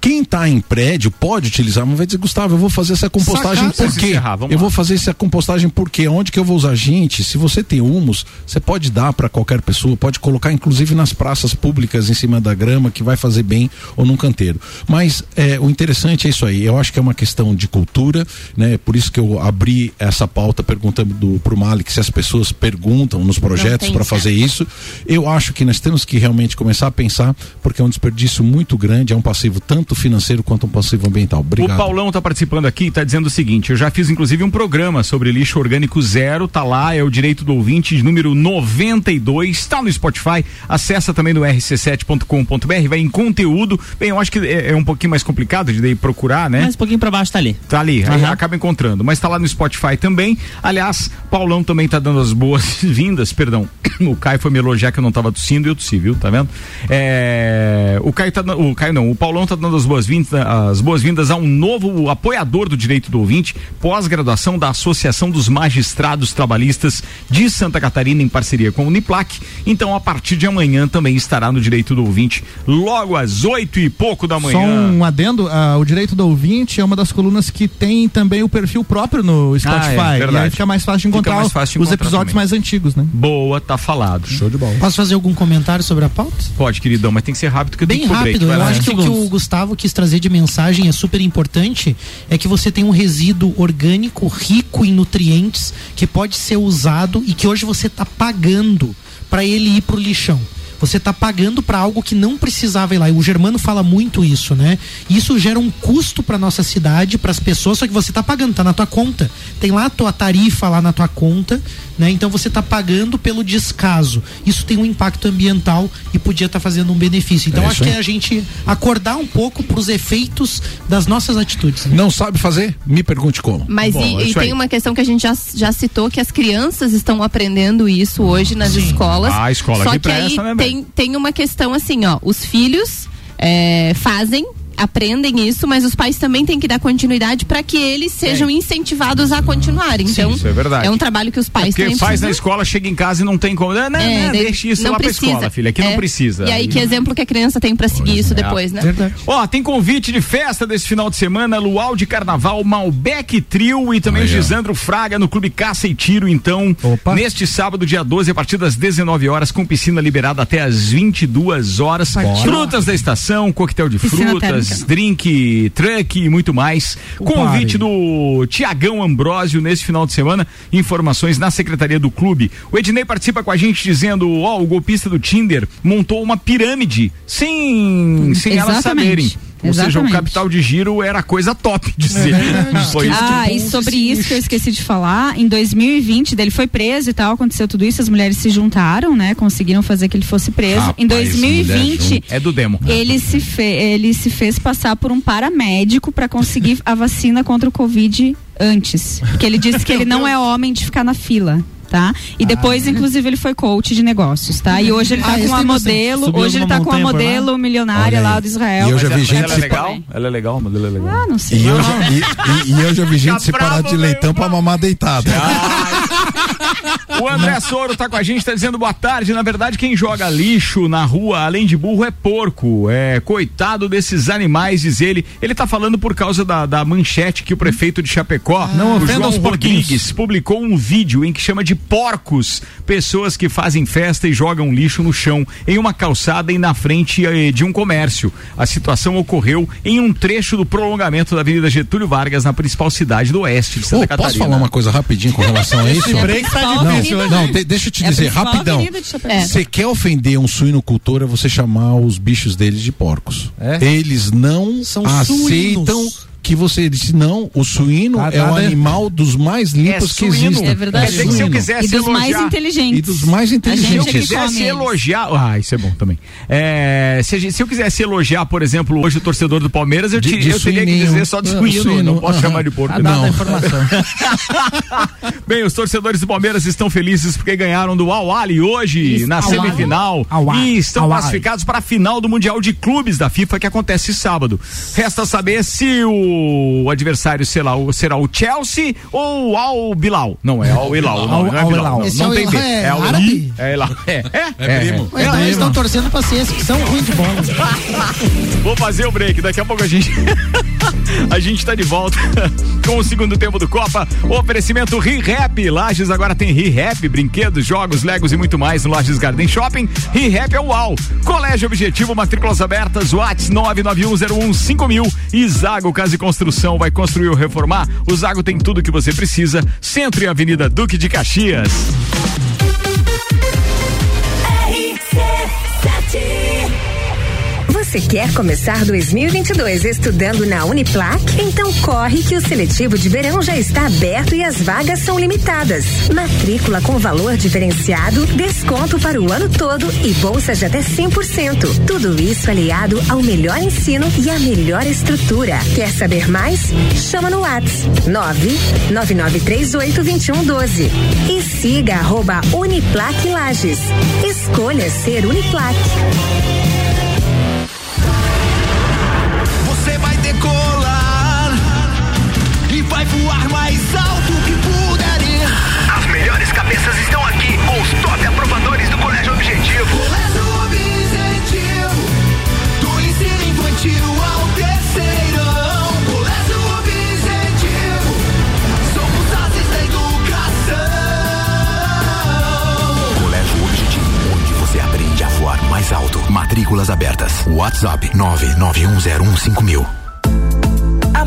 Quem está em prédio pode utilizar, mas vai dizer, Gustavo, eu vou fazer essa compostagem Sacada. por quê? encerrar, Eu vou fazer essa compostagem por quê? Onde que eu vou usar? Gente, se você tem humus, você pode dar para qualquer pessoa, pode colocar inclusive nas praças públicas em cima da grama, que vai fazer bem ou num canteiro. Mas é, o interessante é isso aí. Eu acho que é uma questão de cultura, né? Por isso que eu abri essa pauta perguntando do, pro Malik se as pessoas perguntam nos projetos para fazer isso. Eu acho que nós temos que realmente começar a pensar, porque é um desperdício muito grande, é um passivo tanto financeiro quanto um passivo ambiental. Obrigado. O Paulão tá participando aqui e tá dizendo o seguinte: eu já fiz inclusive um programa sobre lixo orgânico zero, tá lá, é o direito do ouvinte, número 92, tá no Spotify, acessa também no rc7.com.br, vai em conteúdo. Bem, eu acho que é, é um pouquinho mais complicado de daí procurar, né? Mais um pouquinho pra baixo tá ali. Tá ali, aí Aham. acaba encontrando. Mas tá lá no Spotify também. Aliás, Paulão também tá dando as boas-vindas, perdão. O Caio foi me elogiar que eu não tava tossindo e eu tossi, viu? Tá vendo? É, o Caio tá o Caio não, o Paulão tá dando as boas-vindas, as boas-vindas a um novo apoiador do direito do ouvinte, pós-graduação da Associação dos Magistrados Trabalhistas de Santa Catarina em parceria com o Uniplac. Então, a partir de amanhã também estará no direito do ouvinte, logo às oito e pouco da manhã. Só um adendo, ah, o direito do ouvinte é uma das colunas que tem também o perfil próprio no Spotify. Ah, é, e verdade. aí fica mais fácil de Fica encontrar mais fácil de os encontrar episódios também. mais antigos, né? Boa, tá falado. Show de bola. Posso fazer algum comentário sobre a pauta? Pode, queridão, mas tem que ser rápido que eu Bem break. rápido, Vai eu acho que o que o Gustavo quis trazer de mensagem é super importante, é que você tem um resíduo orgânico rico em nutrientes que pode ser usado e que hoje você está pagando para ele ir pro lixão. Você está pagando para algo que não precisava ir lá. E o Germano fala muito isso, né? Isso gera um custo para nossa cidade, para as pessoas, só que você está pagando, tá na tua conta. Tem lá a tua tarifa lá na tua conta, né? Então você está pagando pelo descaso. Isso tem um impacto ambiental e podia estar fazendo um benefício. Então É acho que é a gente acordar um pouco para os efeitos das nossas atitudes. né? Não sabe fazer? Me pergunte como. Mas Bom, é e, e isso aí. tem uma questão que a gente já, já citou, que as crianças estão aprendendo isso hoje nas escolas. Ah, a escola Só que que aí presta, né, tem, tem uma questão assim, ó, os filhos é, fazem aprendem isso, mas os pais também têm que dar continuidade para que eles sejam incentivados a continuarem. Então, isso é verdade. um trabalho que os É pais porque também faz na escola, chega em casa e não tem como. Não, não, É, não, deixa isso não lá precisa. pra escola, filha. Aqui não É. precisa. E aí, que exemplo que a criança tem para seguir isso depois, né? Verdade. Ó, tem convite de festa desse final de semana, Luau de Carnaval, Malbec Trio e também ó. Gisandro Fraga no Clube Caça e Tiro, então, Opa. neste sábado, dia 12, a partir das 19 horas, com piscina liberada até as 22 horas. Frutas da estação, coquetel de Piscina frutas, drink, truck e muito mais. Convite do Tiagão Ambrósio nesse final de semana. Informações na secretaria do clube. O Ednei participa com a gente dizendo: ó, o golpista do Tinder montou uma pirâmide sem, sem elas saberem. Ou seja, o Exatamente. capital de giro era coisa top de ser. Foi isso. Ah, e sobre isso que eu esqueci de falar, em 2020, dele foi preso e tal, aconteceu tudo isso, as mulheres se juntaram, né? Conseguiram fazer que ele fosse preso. Rapaz, em 2020, É do demo. ele se, fe ele se fez passar por um paramédico para conseguir a vacina contra o Covid antes. Porque ele disse que ele não é homem de ficar na fila. Tá? E depois, inclusive, ele foi coach de negócios, tá? E hoje ele tá Ah, com uma modelo, hoje ele tá com uma montanha por lá? modelo milionária lá do Israel. E eu já vi ela gente é se legal? Ela é legal, a modelo é legal. Ah, não sei. E eu, já, e, e- e eu já vi gente separar bravo, de leitão velho. pra mamar deitado. O André Soro tá com a gente, tá dizendo boa tarde. Na verdade, quem joga lixo na rua, além de burro, é porco. É coitado desses animais, diz ele. Ele tá falando por causa da, da manchete que o prefeito de Chapecó, Não o ofenda João. Rodrigues, publicou um vídeo em que chama de porcos pessoas que fazem festa e jogam lixo no chão em uma calçada e na frente eh, de um comércio. A situação ocorreu em um trecho do prolongamento da Avenida Getúlio Vargas, na principal cidade do oeste de Santa Ô, Catarina. posso falar uma coisa rapidinho com relação a isso? Esse break tá difícil Não, de- deixa eu te É dizer rapidão. Você quer ofender um suinocultor é você chamar os bichos deles de porcos. É? Eles não São aceitam suínos. Que você disse não, o suíno Ah, é o nada. animal dos mais limpos que suíno. existem. É verdade. Que se eu quisesse E dos mais elogiar- inteligentes. E dos mais Se eu inteligentes. gente que quisesse come eles. elogiar. Ah, isso é bom também. É, se, se eu quisesse elogiar, por exemplo, hoje o torcedor do Palmeiras, eu, De- te- de eu teria que dizer só de É, suíno. suíno, Não posso chamar de porco. Ah, não. informação. Bem, os torcedores do Palmeiras estão felizes porque ganharam do Al-Ali hoje Isso, na semifinal e estão classificados para a final do Mundial de Clubes da FIFA que acontece sábado. Resta saber se o adversário será o, será o Chelsea ou o Al-Bilal. Não é Al-Hilal, não, não é. Bilal. Não, não é o- tem B. é É Al-Hilal. árabe? É Hilal. É, é, É primo. Mas então eles estão torcendo pra esses que são ruins de bola. Vou fazer o break, daqui a pouco a gente a gente tá de volta com o segundo tempo do Copa. Oferecimento ReHap, Lages agora tem ReHap, brinquedos, jogos, legos e muito mais no Lages Garden Shopping. ReHap é UAU. Colégio Objetivo, matrículas abertas, Whats 991015000 e Zago Casa e Construção vai construir ou reformar. O Zago tem tudo que você precisa. Centro e Avenida Duque de Caxias. Você quer começar 2022 estudando na Uniplac? Então corre que o seletivo de verão já está aberto e as vagas são limitadas. Matrícula com valor diferenciado, desconto para o ano todo e bolsas de até 100%. Tudo isso aliado ao melhor ensino e à melhor estrutura. Quer saber mais? Chama no WhatsApp 999382112 e siga arroba Uniplac Lages. Escolha ser Uniplac. E vai voar mais alto que puder ir. As melhores cabeças estão aqui com os top aprovadores do Colégio Objetivo. Colégio Objetivo, do ensino infantil ao terceirão. Colégio Objetivo, somos ases da educação. Colégio Objetivo, onde você aprende a voar mais alto. Matrículas abertas. WhatsApp 991015000.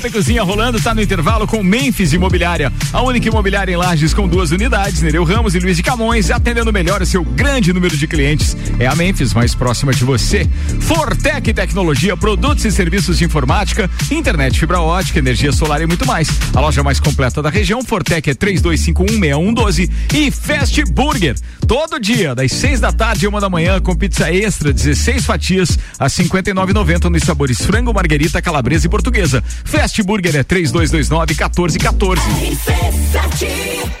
Copa e Cozinha rolando, tá no intervalo com Memphis Imobiliária, a única imobiliária em Lages com duas unidades, Nereu Ramos e Luiz de Camões, atendendo melhor o seu grande número de clientes. É a Memphis mais próxima de você. Fortec Tecnologia, produtos e serviços de informática, internet, fibra ótica, energia solar e muito mais. A loja mais completa da região, Fortec é 32516112 e Fast Burger. Todo dia, das 6 da tarde e uma da manhã, com pizza extra, 16 fatias a 59,90 nos sabores frango, marguerita, calabresa e portuguesa. Fast Burger é 3229 1414.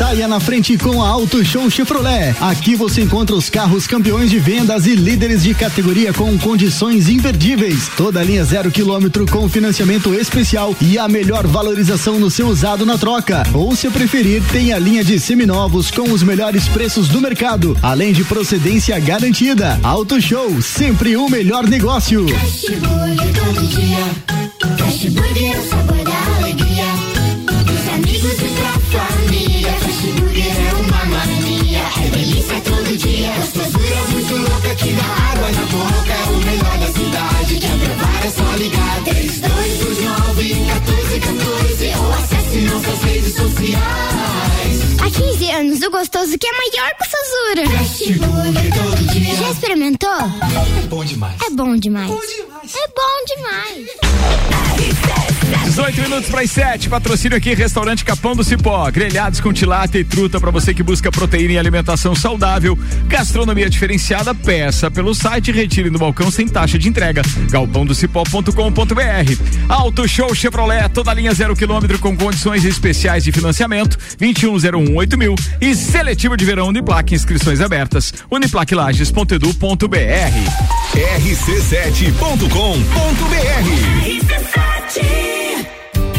Saia na frente com a Auto Show Chevrolet. Aqui você encontra os carros campeões de vendas e líderes de categoria com condições imperdíveis. Toda linha zero quilômetro com financiamento especial e a melhor valorização no seu usado na troca. Ou se preferir, tem a linha de seminovos com os melhores preços do mercado, além de procedência garantida. Auto Show, sempre o melhor negócio. todo dia. Fast Burger, o sabor açúcar que dá água na boca. É o melhor da cidade. Quer provar é só ligar. 3229 1414 ou acesse nossas redes sociais. Há 15 anos, o gostoso que é maior que o Sazura. Fast Burger todo dia. Já experimentou? É bom demais. É bom demais. É bom demais. 18 minutos para as 7. Patrocínio aqui, Restaurante Capão do Cipó. Grelhados com tilápia e truta para você que busca proteína e alimentação saudável. Gastronomia diferenciada, peça pelo site, retire no balcão sem taxa de entrega. galpãodocipó.com.br. Auto Show Chevrolet, toda linha zero quilômetro com condições especiais de financiamento. 21018000 mil. E seletivo de verão Uniplaque, inscrições abertas. uniplaquilages.edu.br. rc7.com.br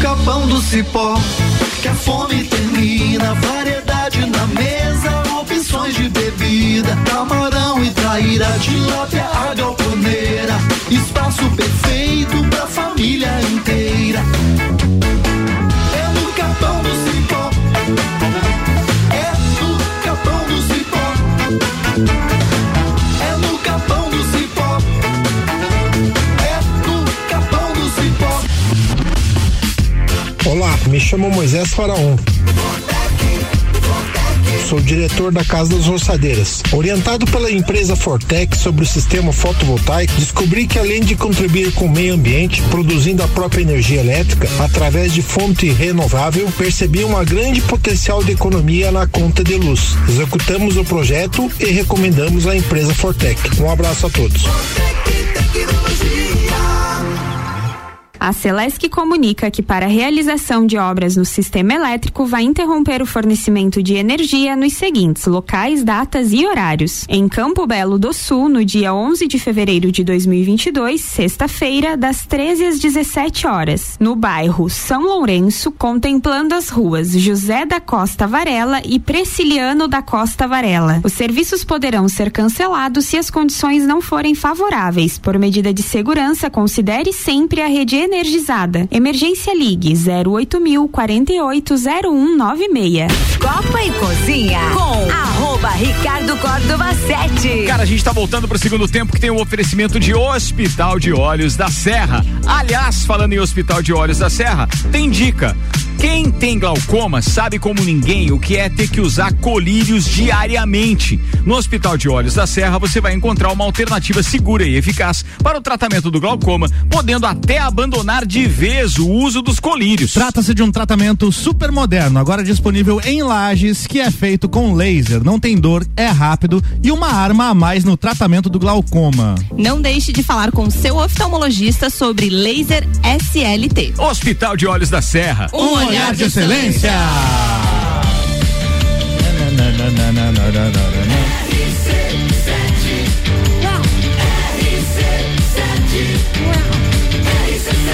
Capão do cipó que a fome termina. Variedade na mesa, opções de bebida. Camarão e traíra, tilápia, a galponeira. Espaço perfeito pra família inteira. É no capão do cipó. Olá, me chamo Moisés Faraon. Sou diretor da Casa das Roçadeiras. Orientado pela empresa Fortec sobre o sistema fotovoltaico, descobri que além de contribuir com o meio ambiente, produzindo a própria energia elétrica através de fonte renovável, percebi uma grande potencial de economia na conta de luz. Executamos o projeto e recomendamos a empresa Fortec. Um abraço a todos. A Celesc comunica que para a realização de obras no sistema elétrico vai interromper o fornecimento de energia nos seguintes locais, datas e horários. Em Campo Belo do Sul, no dia 11 de fevereiro de 2022, sexta-feira, das 13 às 17 horas. No bairro São Lourenço, contemplando as ruas José da Costa Varela e Preciliano da Costa Varela. Os serviços poderão ser cancelados se as condições não forem favoráveis. Por medida de segurança, considere sempre a rede energizada. Emergência Ligue 08000 480196. Copa e Cozinha com arroba Ricardo Córdova 7. Cara, a gente tá voltando pro segundo tempo que tem o oferecimento de Hospital de Olhos da Serra. Aliás, falando em Hospital de Olhos da Serra, tem dica. Quem tem glaucoma sabe como ninguém o que é ter que usar colírios diariamente. No Hospital de Olhos da Serra você vai encontrar uma alternativa segura e eficaz para o tratamento do glaucoma, podendo até abandonar de vez o uso dos colírios. Trata-se de um tratamento super moderno, agora disponível em lajes, que é feito com laser. Não tem dor, é rápido e uma arma a mais no tratamento do glaucoma. Não deixe de falar com seu oftalmologista sobre laser SLT. Hospital de Olhos da Serra. Um olhar de excelência.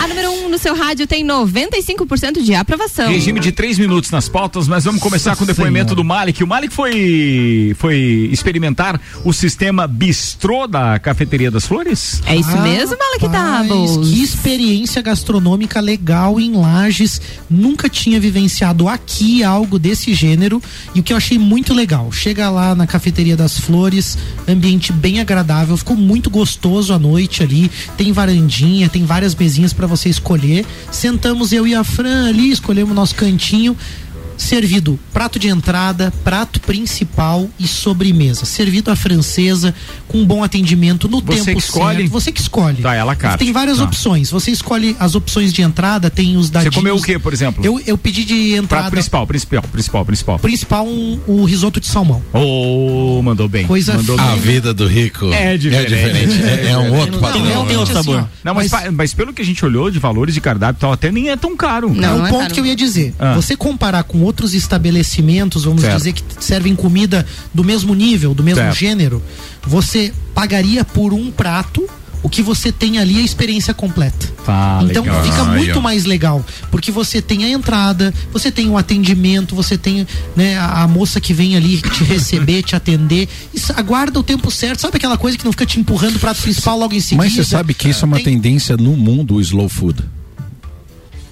A número 1 um no seu rádio tem 95% de aprovação. Regime de três minutos nas pautas, mas vamos começar com o depoimento do Malik. O Malik foi, foi experimentar o sistema bistrô da Cafeteria das Flores? É isso mesmo, Malik Doubles? Que experiência gastronômica legal em Lages. Nunca tinha vivenciado aqui algo desse gênero. E o que eu achei muito legal, chega lá na Cafeteria das Flores, ambiente bem agradável, ficou muito gostoso à noite ali. Tem varandinha, tem várias mesinhas para você escolher. Sentamos eu e a Fran ali, escolhemos nosso cantinho. Servido prato de entrada, prato principal e sobremesa. Servido à francesa, com um bom atendimento no Você tempo que escolhe? certo. Você que escolhe. Tá, ela carte. Tem várias Tá. opções. Você escolhe as opções de entrada, tem os Você dadinhos. comeu o que, por exemplo? Eu, eu pedi de entrada. Prato principal, principal, principal, principal. Principal, um, o risoto de salmão. Oh, mandou bem. Coisa mandou A bem. vida do rico É diferente. É, é um outro padrão. Não tem outro sabor. Não, mas, pa- mas pelo que a gente olhou de valores de cardápio e tal, até nem é tão caro. é o ponto que eu ia dizer. Ah. Você comparar com outros estabelecimentos, vamos Certo. dizer, que servem comida do mesmo nível, do mesmo Certo. gênero, você pagaria por um prato o que você tem ali é a experiência completa. Tá, então legal. fica Aí, muito mais legal, porque você tem a entrada, você tem o atendimento, você tem né, a, a moça que vem ali te receber, te atender, isso, aguarda o tempo certo, sabe aquela coisa que não fica te empurrando o prato principal logo em seguida? Mas você sabe que isso é uma Tem- tendência no mundo, o slow food.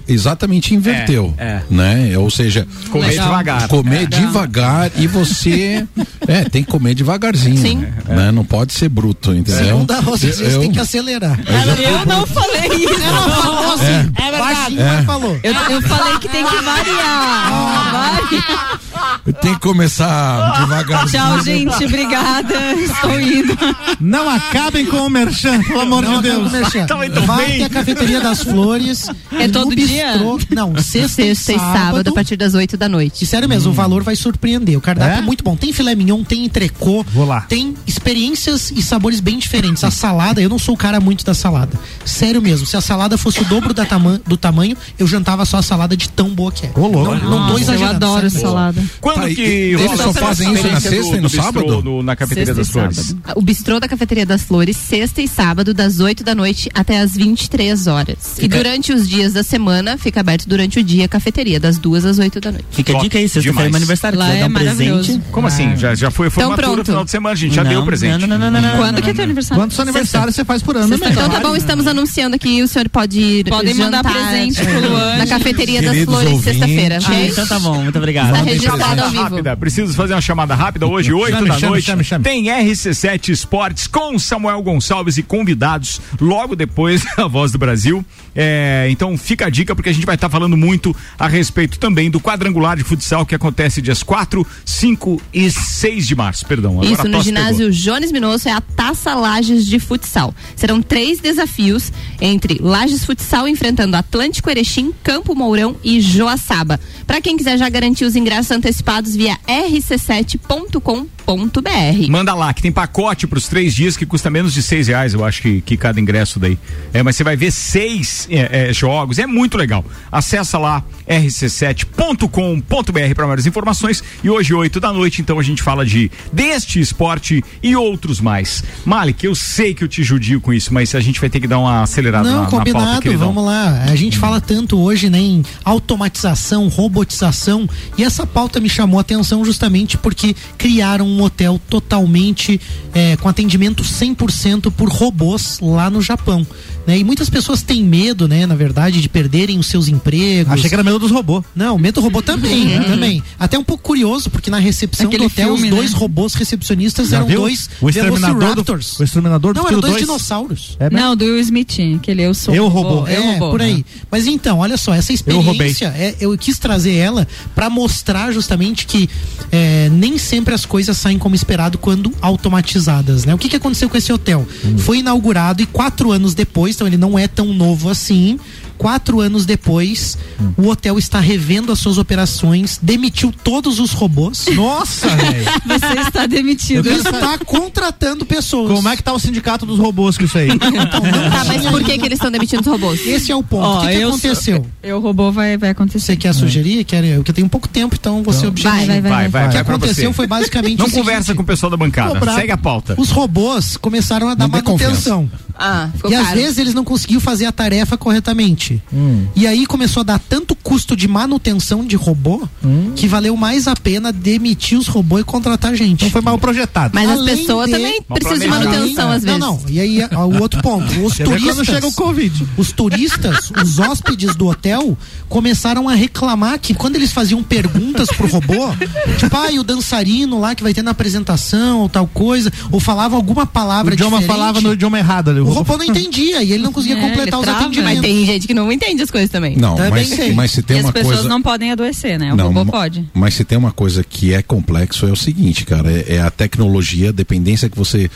Exatamente inverteu, É, é. né? Ou seja, Comer Legal. devagar. comer É. devagar e você é tem que comer devagarzinho, Sim. né? Não pode ser bruto, entendeu? Não dá, vocês Eu- têm que acelerar. Eu não falei isso. Ela falou assim, É verdade. baixinho, É. mas falou. Eu, eu falei que tem que variar. variar. Tem que começar devagarzinho. Tchau, gente. Obrigada. Estou indo. Não acabem com o merchan, pelo amor Não, de Deus. Tá Vai bem. ter a cafeteria das flores. É todo dia? bistrô- Não, sexta, Sexta e sábado, a partir das 8 da noite. E sério mesmo, o valor vai surpreender. O cardápio É? é? muito bom. Tem filé mignon, tem entrecô. Vou lá. Tem experiências e sabores bem diferentes. A salada, eu não sou o cara muito da salada. Sério mesmo, se a salada fosse o dobro da tama do tamanho, eu jantava só a salada de tão boa que é. Ô, louco. Não, não tô Nossa, eu exagerando. adoro salada. Quando Tá, que eles rola só fazem isso na sexta e no sábado? no- na cafeteria das Sexta flores. sábado. O bistrô da Cafeteria das Flores, sexta e sábado, das 8 da noite até as 23 horas. E durante os dias da semana, fica aberto durante o dia a cafeteria, das 2 às 8 da noite. Fica a dica aí, sexta-feira é meu aniversário. Lá é um presente. Como assim? Já, já foi Então formatura no pronto. final de semana, a gente já Não, deu o presente. Não, não, não, não, não, Quando não, que é teu aniversário? Quantos aniversários você faz por ano? Sexta- Então tá bom, estamos anunciando aqui, o senhor pode ir Podem mandar presente pro Luan. na Cafeteria das Flores, sexta-feira, Ah, então tá bom, muito obrigado. Está Mandem registrado chamada rápida. Preciso fazer uma chamada rápida hoje, 8 Chame, da chame, noite. chame, chame. Tem RC7 Esportes com Samuel Gonçalves e convidados logo depois da Voz do Brasil. É, então fica a dica porque a gente vai estar falando muito a respeito também do quadrangular de futsal que acontece dias 4, 5 e 6 de março. Perdão. agora Isso, no ginásio pegou. Jones Minosso é a Taça Lages de Futsal. Serão três desafios entre Lages Futsal enfrentando Atlântico Erechim, Campo Mourão e Joaçaba. Para quem quiser já garantir os ingressos antecipados via rc7.com.br. Manda lá, que tem pacote para os três dias que custa menos de seis reais, eu acho que, que cada ingresso daí. É, mas você vai ver seis é, é, jogos, é muito legal. Acessa lá rc7.com.br para maiores informações. E hoje, oito da noite, então a gente fala de deste esporte e outros mais. Malik, eu sei que eu te judio com isso, mas a gente vai ter que dar uma acelerada Não, na, na pauta, combinado, queridão. vamos lá. A gente fala tanto hoje né, em automatização, robotização, e essa pauta me chamou a atenção justamente porque criaram um hotel totalmente eh, com atendimento 100% por robôs lá no Japão. Né? E muitas pessoas têm medo, né, na verdade, de perderem os seus empregos. Achei que era medo dos robôs. Não, medo do robô também, né, também. Até um pouco curioso, porque na recepção Aquele do hotel, filme, os dois né? robôs recepcionistas Já eram viu? dois o exterminador do, Velociraptors. o exterminador do Não, eram dois 2. dinossauros. É? Não, do Will Smith, aquele eu sou Eu robô. Eu é, robô. por aí. Mas então, olha só, essa experiência, é, eu quis trazer ela pra mostrar justamente que é, nem sempre as coisas saem como esperado quando automatizadas, né? O que, que aconteceu com esse hotel? Foi inaugurado e quatro anos depois, então ele não é tão novo assim. Quatro anos depois, o hotel está revendo as suas operações, demitiu todos os robôs. Nossa, velho. Você está demitido. Está contratando pessoas. Como é que tá o sindicato dos robôs com isso aí? Tá, mas por que, que eles estão demitindo os robôs? Esse é o ponto. Ó, o que, que eu aconteceu? sou- Eu robô vai, vai acontecer. Você quer sugerir? Quer, eu que tenho pouco tempo, então você objetivo. vai, vai, Vai, vai, O que aconteceu foi basicamente Não o seguinte, conversa com o pessoal da bancada. cobrar- Segue a pauta. Os robôs começaram a dar Não manutenção. Ah, ficou E às caro. vezes eles não conseguiam fazer a tarefa corretamente. E aí começou a dar tanto custo de manutenção de robô que valeu mais a pena demitir os robôs e contratar gente. Então foi mal projetado. Mas as Além pessoas de- também precisam de manutenção às Não, vezes. não. E aí a- o outro ponto. Os turistas. quando chega o Covid. Os turistas, os hóspedes do hotel, começaram a reclamar que quando eles faziam perguntas pro robô, tipo, ah, e o dançarino lá que vai ter na apresentação, ou tal coisa, ou falava alguma O palavra idioma diferente, falava no idioma errado ali. O robô não entendia e ele não conseguia É, completar os trava. atendimentos. Mas tem gente que não entende as coisas também. Não, Também mas, mas se tem e as uma pessoas coisa. não podem adoecer, né? O Não, robô pode. Mas se tem uma coisa que é complexo é o seguinte, cara, é, é a tecnologia, a dependência que você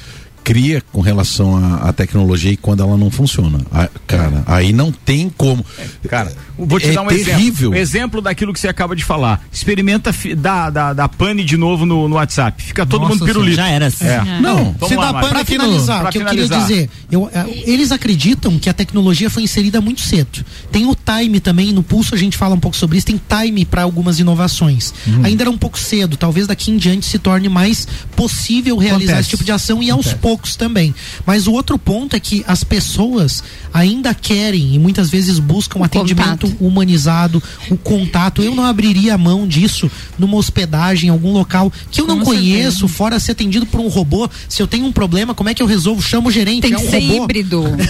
cria com relação à, à tecnologia e quando ela não funciona. Ah, cara, aí não tem como. Cara, vou te é dar um terrível. exemplo. Um exemplo daquilo que você acaba de falar. Experimenta da, da, da pane de novo no, no WhatsApp. Fica todo Nossa mundo pirulito. Já era assim. É. Não, Vamos se dá Mário. pra finalizar, Pra o que eu finalizar. queria dizer, eu, eh, eles acreditam que a tecnologia foi inserida muito cedo. Tem o time também, no Pulso a gente fala um pouco sobre isso, tem time para algumas inovações. Uhum. Ainda era um pouco cedo, talvez daqui em diante se torne mais possível realizar Acontece. esse tipo de ação e aos Acontece. Poucos também. Mas o outro ponto é que as pessoas ainda querem e muitas vezes buscam atendimento humanizado, o contato. Eu não abriria a mão disso numa hospedagem, em algum local que eu não Com conheço, fora ser atendido por um robô. Se eu tenho um problema, como é que eu resolvo? Chamo o gerente, Tem é que um ser robô. híbrido, né?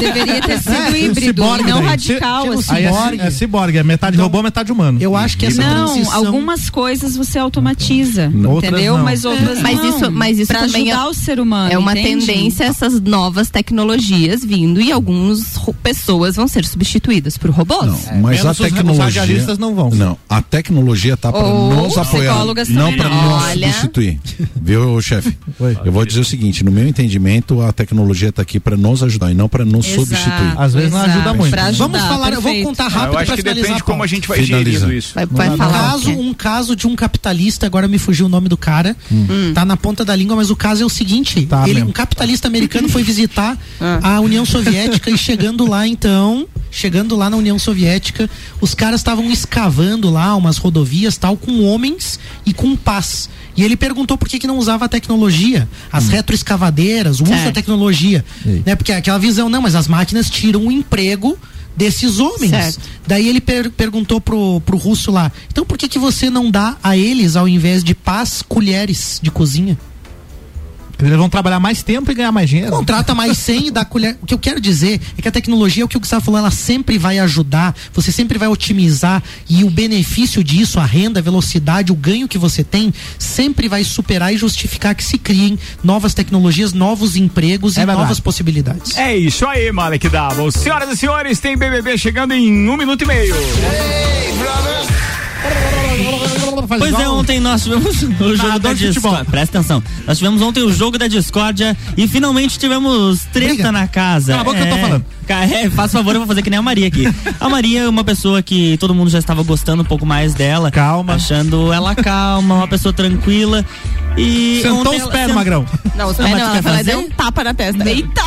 Deveria ter sido É, híbrido e não radical, Aí assim. é, ci- é ciborgue, é metade robô, metade humano. Eu acho que essa Não, transição- algumas coisas você automatiza, Outras entendeu? não. Mas outras mas não. isso, mas isso pra também ajudar é, o ser humano. É uma entende? tendência essas novas tecnologias vindo e algumas pessoas vão ser substituídas por robôs. Não, mas a tecnologia. não vão. Não, a tecnologia tá para nos apoiar, não para nos Olha. substituir. Viu, chefe? Eu vou dizer o seguinte: no meu entendimento, a tecnologia tá aqui para nos ajudar e não para nos Exato, substituir. Às vezes não ajuda muito. Ajudar, Vamos falar, eu vou perfeito. contar Ah, rápido que finalizar depende de como a gente vai Finaliza. gerindo isso. Vai, vai um caso, um caso de um capitalista, agora me fugiu o nome do cara, Hum. tá na ponta da língua, mas o caso é o seguinte: Tá ele, um capitalista americano foi visitar Ah. a União Soviética e chegando lá, então, chegando lá na União Soviética, os caras estavam escavando lá umas rodovias tal com homens e com paz. E ele perguntou por que, que não usava a tecnologia, as retroescavadeiras, o uso da tecnologia. Né? Porque aquela visão, não, mas as máquinas tiram o emprego desses homens. Certo. Daí ele per- perguntou pro, pro russo lá, então por que, que você não dá a eles, ao invés de paz, colheres de cozinha? Eles vão trabalhar mais tempo e ganhar mais dinheiro. Contrata mais 100 e dá colher. O que eu quero dizer é que a tecnologia, o que o Gustavo falou, ela sempre vai ajudar, você sempre vai otimizar e o benefício disso, a renda, a velocidade, o ganho que você tem, sempre vai superar e justificar que se criem novas tecnologias, novos empregos É e verdade. novas possibilidades. É isso aí, Malek Davos. Senhoras e senhores, tem BBB chegando em um minuto e meio. Pois é, ontem nós tivemos o jogo da Discord. Presta atenção. Nós tivemos ontem o jogo da discórdia e finalmente tivemos treta Briga. na casa. Cala a boca que eu tô É. falando. Ca- É, faz favor, eu vou fazer que nem a Maria aqui. A Maria é uma pessoa que todo mundo já estava gostando um pouco mais dela. Calma. Achando ela calma, uma pessoa tranquila. E Sentou os pés, sent- Magrão. Não, os pés mas não, ela vai fazer? dar um tapa na testa. Eita!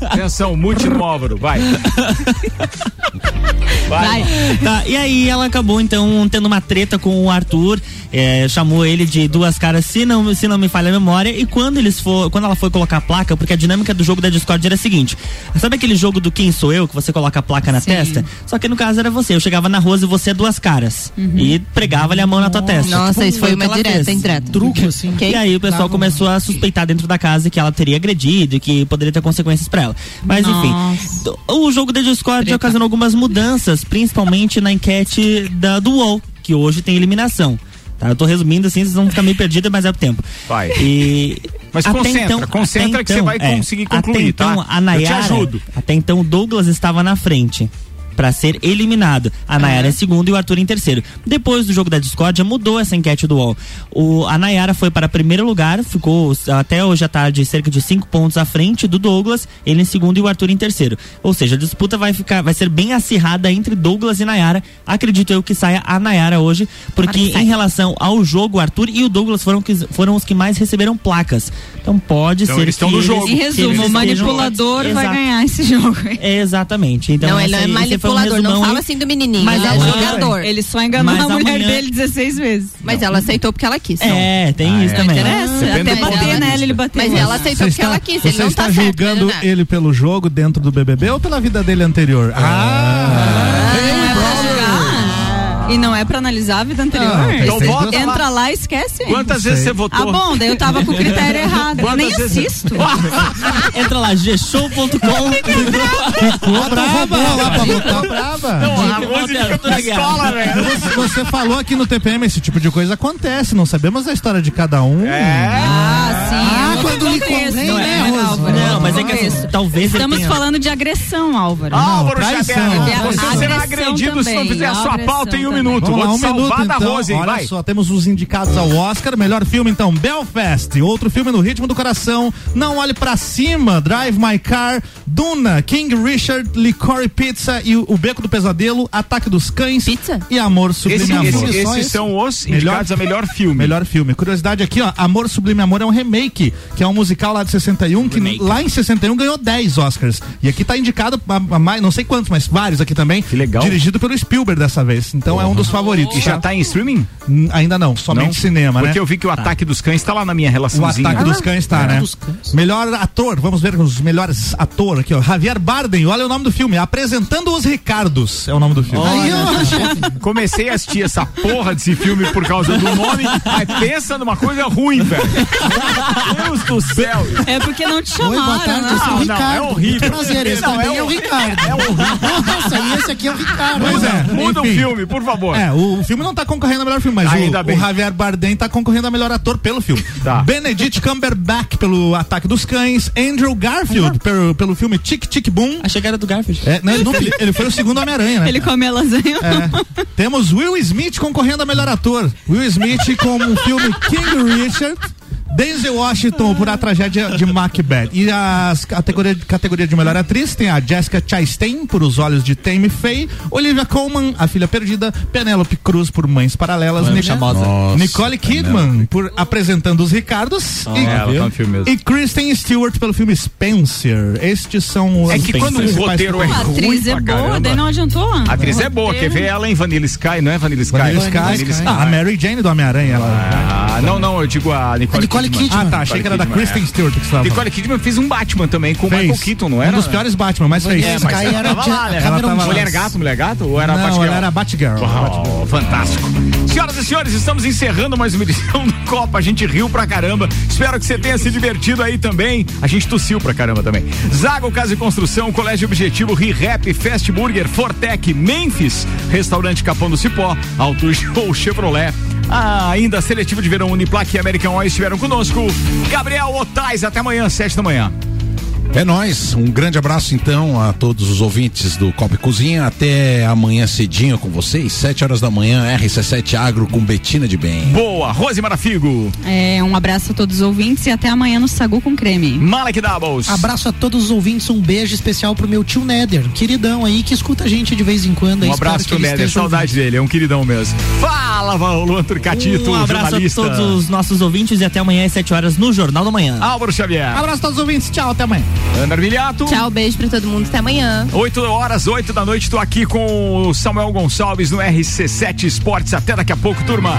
Atenção, mute no Álvaro, vai. Vai. Tá, e aí ela acabou então tendo uma treta com o Arthur, é, chamou ele de duas caras, se não, se não me falha a memória, e quando eles for, quando ela foi colocar a placa, porque a dinâmica do jogo da Discord era a seguinte: sabe aquele jogo do quem sou eu, que você coloca a placa na Sim. testa? Só que no caso era você, eu chegava na rua e você é duas caras. E pregava-lhe a mão na tua testa. Nossa, Tipo, isso foi uma direta, fez. indireta. Truco, assim. Ok? E aí o pessoal um- começou a suspeitar dentro da casa que ela teria agredido e que poderia ter consequências pra ela. Mas enfim, Nossa. o jogo da Discord Treta. ocasionou algumas mudanças, principalmente na enquete da, do UOL, que hoje tem eliminação. Tá, eu tô resumindo assim, vocês vão ficar meio perdidos, mas é o tempo. Vai. E Mas até concentra, então- concentra até que você vai é, conseguir até concluir, então, tá? A Eu te Nayara, ajudo. Até então o Douglas estava na frente pra ser eliminado. A Nayara em segundo e o Arthur em terceiro. Depois do jogo da discórdia, mudou essa enquete do UOL. O, a Nayara foi para primeiro lugar, ficou até hoje à tarde cerca de cinco pontos à frente do Douglas, ele em segundo e o Arthur em terceiro. Ou seja, a disputa vai ficar, vai ser bem acirrada entre Douglas e Nayara. Acredito eu que saia a Nayara hoje, porque em relação ao jogo, o Arthur e o Douglas foram, que, foram os que mais receberam placas. Então pode Então ser eles estão que no jogo. Em resumo, o manipulador vai ganhar esse jogo. Exatamente. Então, não, ele é esse foi um manipulador, não resumão fala assim do menininho, Mas ele é jogador. Ele só enganou Mas a mulher amanhã- dele 16 vezes. Mas ela aceitou porque ela quis. É, tem isso é. também. Interessa? Até bater nela, ele bateu. Mas ela aceitou porque ela quis, ele você não está tá julgando né? ele pelo jogo dentro do BBB ou pela vida dele anterior? Ah! E não é pra analisar a vida anterior. Não, então volta Entra lá e esquece. Quantas vezes você Ah, votou? bom, daí eu tava com o critério errado. Eu Quantas nem vezes- assisto. Entra lá, gshow.com. Ficou brava lá pra votar. brava. Não, a música velho. Você- falou aqui no TPM, esse tipo de coisa acontece, não sabemos a história de cada um. É. Ah, sim. Ah, quando lhe convém, Não, né, é? Não, mas é que assim, talvez Estamos falando de agressão, Álvaro. Álvaro É, você será agredido se não fizer a sua pauta em um. Minuto. Vamos lá, um salvar minuto da então. Rose, hein? Olha vai. só, temos os indicados ao Oscar. Melhor filme então, Belfast. Outro filme no ritmo do coração. Não olhe pra cima. Drive My Car. Duna, King Richard, Licorice Pizza e o, Beco do Pesadelo, Ataque dos Cães Pizza? e Amor Sublime Esse- Amor. esse- esses esse? são os Melhor- indicados a melhor filme. Melhor filme. Curiosidade aqui, ó. Amor Sublime Amor é um remake, que é um musical lá de 61, que Remake. lá em 61 ganhou 10 Oscars. E aqui tá indicado a, a mais, não sei quantos, mas vários aqui também. Que legal. Dirigido pelo Spielberg dessa vez. Então é um dos favoritos. E já tá em streaming? Ainda não, somente Não? cinema, né? Porque eu vi que o Ataque dos Cães tá lá na minha O relaçãozinha. Ataque dos Cães tá, né? dos Cães. Melhor ator, vamos ver os melhores ator aqui, ó. Javier Bardem, olha o nome do filme, Apresentando os Ricardos, é o nome do filme. Comecei a assistir essa porra desse filme por causa do nome, mas pensa numa coisa ruim, velho. Deus do céu. É porque não te Oi, chamaram, boa tarde, Não, o não, Ricardo. é horrível. Prazer, esse Não, também é é, o. Ricardo. É horrível. Nossa, e esse aqui é o Ricardo. Pois é. Muda o filme, por favor. É, o, o filme não tá concorrendo a melhor filme, mas Ainda o, bem. o Javier Bardem tá concorrendo a melhor ator pelo filme. Tá. Benedict Cumberbatch pelo Ataque dos Cães, Andrew Garfield pelo, pelo filme Tic Tic Boom. A chegada do Garfield. É, não, ele, ele- ele foi o segundo Homem-Aranha, né? Ele come a lasanha. É. Temos Will Smith concorrendo a melhor ator. Will Smith com o filme King Richard. Denzel Washington por a tragédia de Macbeth. E as categoria, categoria de melhor atriz tem a Jessica Chastain por Os Olhos de Tammy Faye, Olivia Colman, A Filha Perdida, Penélope Cruz por Mães Paralelas, Mãe Nic-. Nossa, Nicole Kidman por Apresentando os Ricardos É, ela tá no filme mesmo. e, e Kristen Stewart pelo filme Spencer. Estes são É os que quando um principais roteiro é A ruim atriz é boa, daí não adiantou. A atriz é boa, quer ver ela em Vanilla Sky, não é Vanilla Sky? Vanilla Sky. Ah, a Mary Jane do Homem-Aranha. ela- Ah, não, não, eu digo a Nicole, A Nicole Kidman. Ah, tá. Achei que era da Nicole Kristen Kidman, Stewart que você é. tava Nicole Kidman fez um Batman também com o. Michael Keaton, não era? Um dos piores Batman, mas fez. É, mas ela era tava lá, né? Ela tava. Mulher gato, mulher gato? Ou era Não, Batgirl? ela era Batgirl. Oh, fantástico. Senhoras e senhores, estamos encerrando mais uma edição do Copa. A gente riu pra caramba. Espero que você tenha se divertido aí também. A gente tossiu pra caramba também. Zago Casa e Construção, Colégio Objetivo, ReHap, Fast Burger, Fortec, Memphis, Restaurante Capão do Cipó, Auto Show Chevrolet. Ah, ainda Seletivo de Verão Uniplaque e American Oil estiveram conosco. Gabriel Otais, até amanhã, sete da manhã. É nóis. Um grande abraço então a todos os ouvintes do Copa Cozinha. Até amanhã cedinho com vocês, 7 horas da manhã, RC7 Agro com Betina de Bem. Boa, Rose Marafigo. É, um abraço a todos os ouvintes e até amanhã no Sagu com creme. Malek Doubles. Abraço a todos os ouvintes, um beijo especial pro meu tio Néder, queridão aí, que escuta a gente de vez em quando. Um abraço que pro esteja saudade dele, é um queridão mesmo. Fala, Luan Turcatito, Um abraço jornalista. a todos os nossos ouvintes e até amanhã às 7 horas no Jornal da Manhã. Álvaro Xavier. Abraço a todos os ouvintes. Tchau, até amanhã. Ana Armiliato. Tchau, beijo pra todo mundo. Até amanhã. 8 horas, 8 da noite, tô aqui com o Samuel Gonçalves no RC7 Esportes. Até daqui a pouco, turma.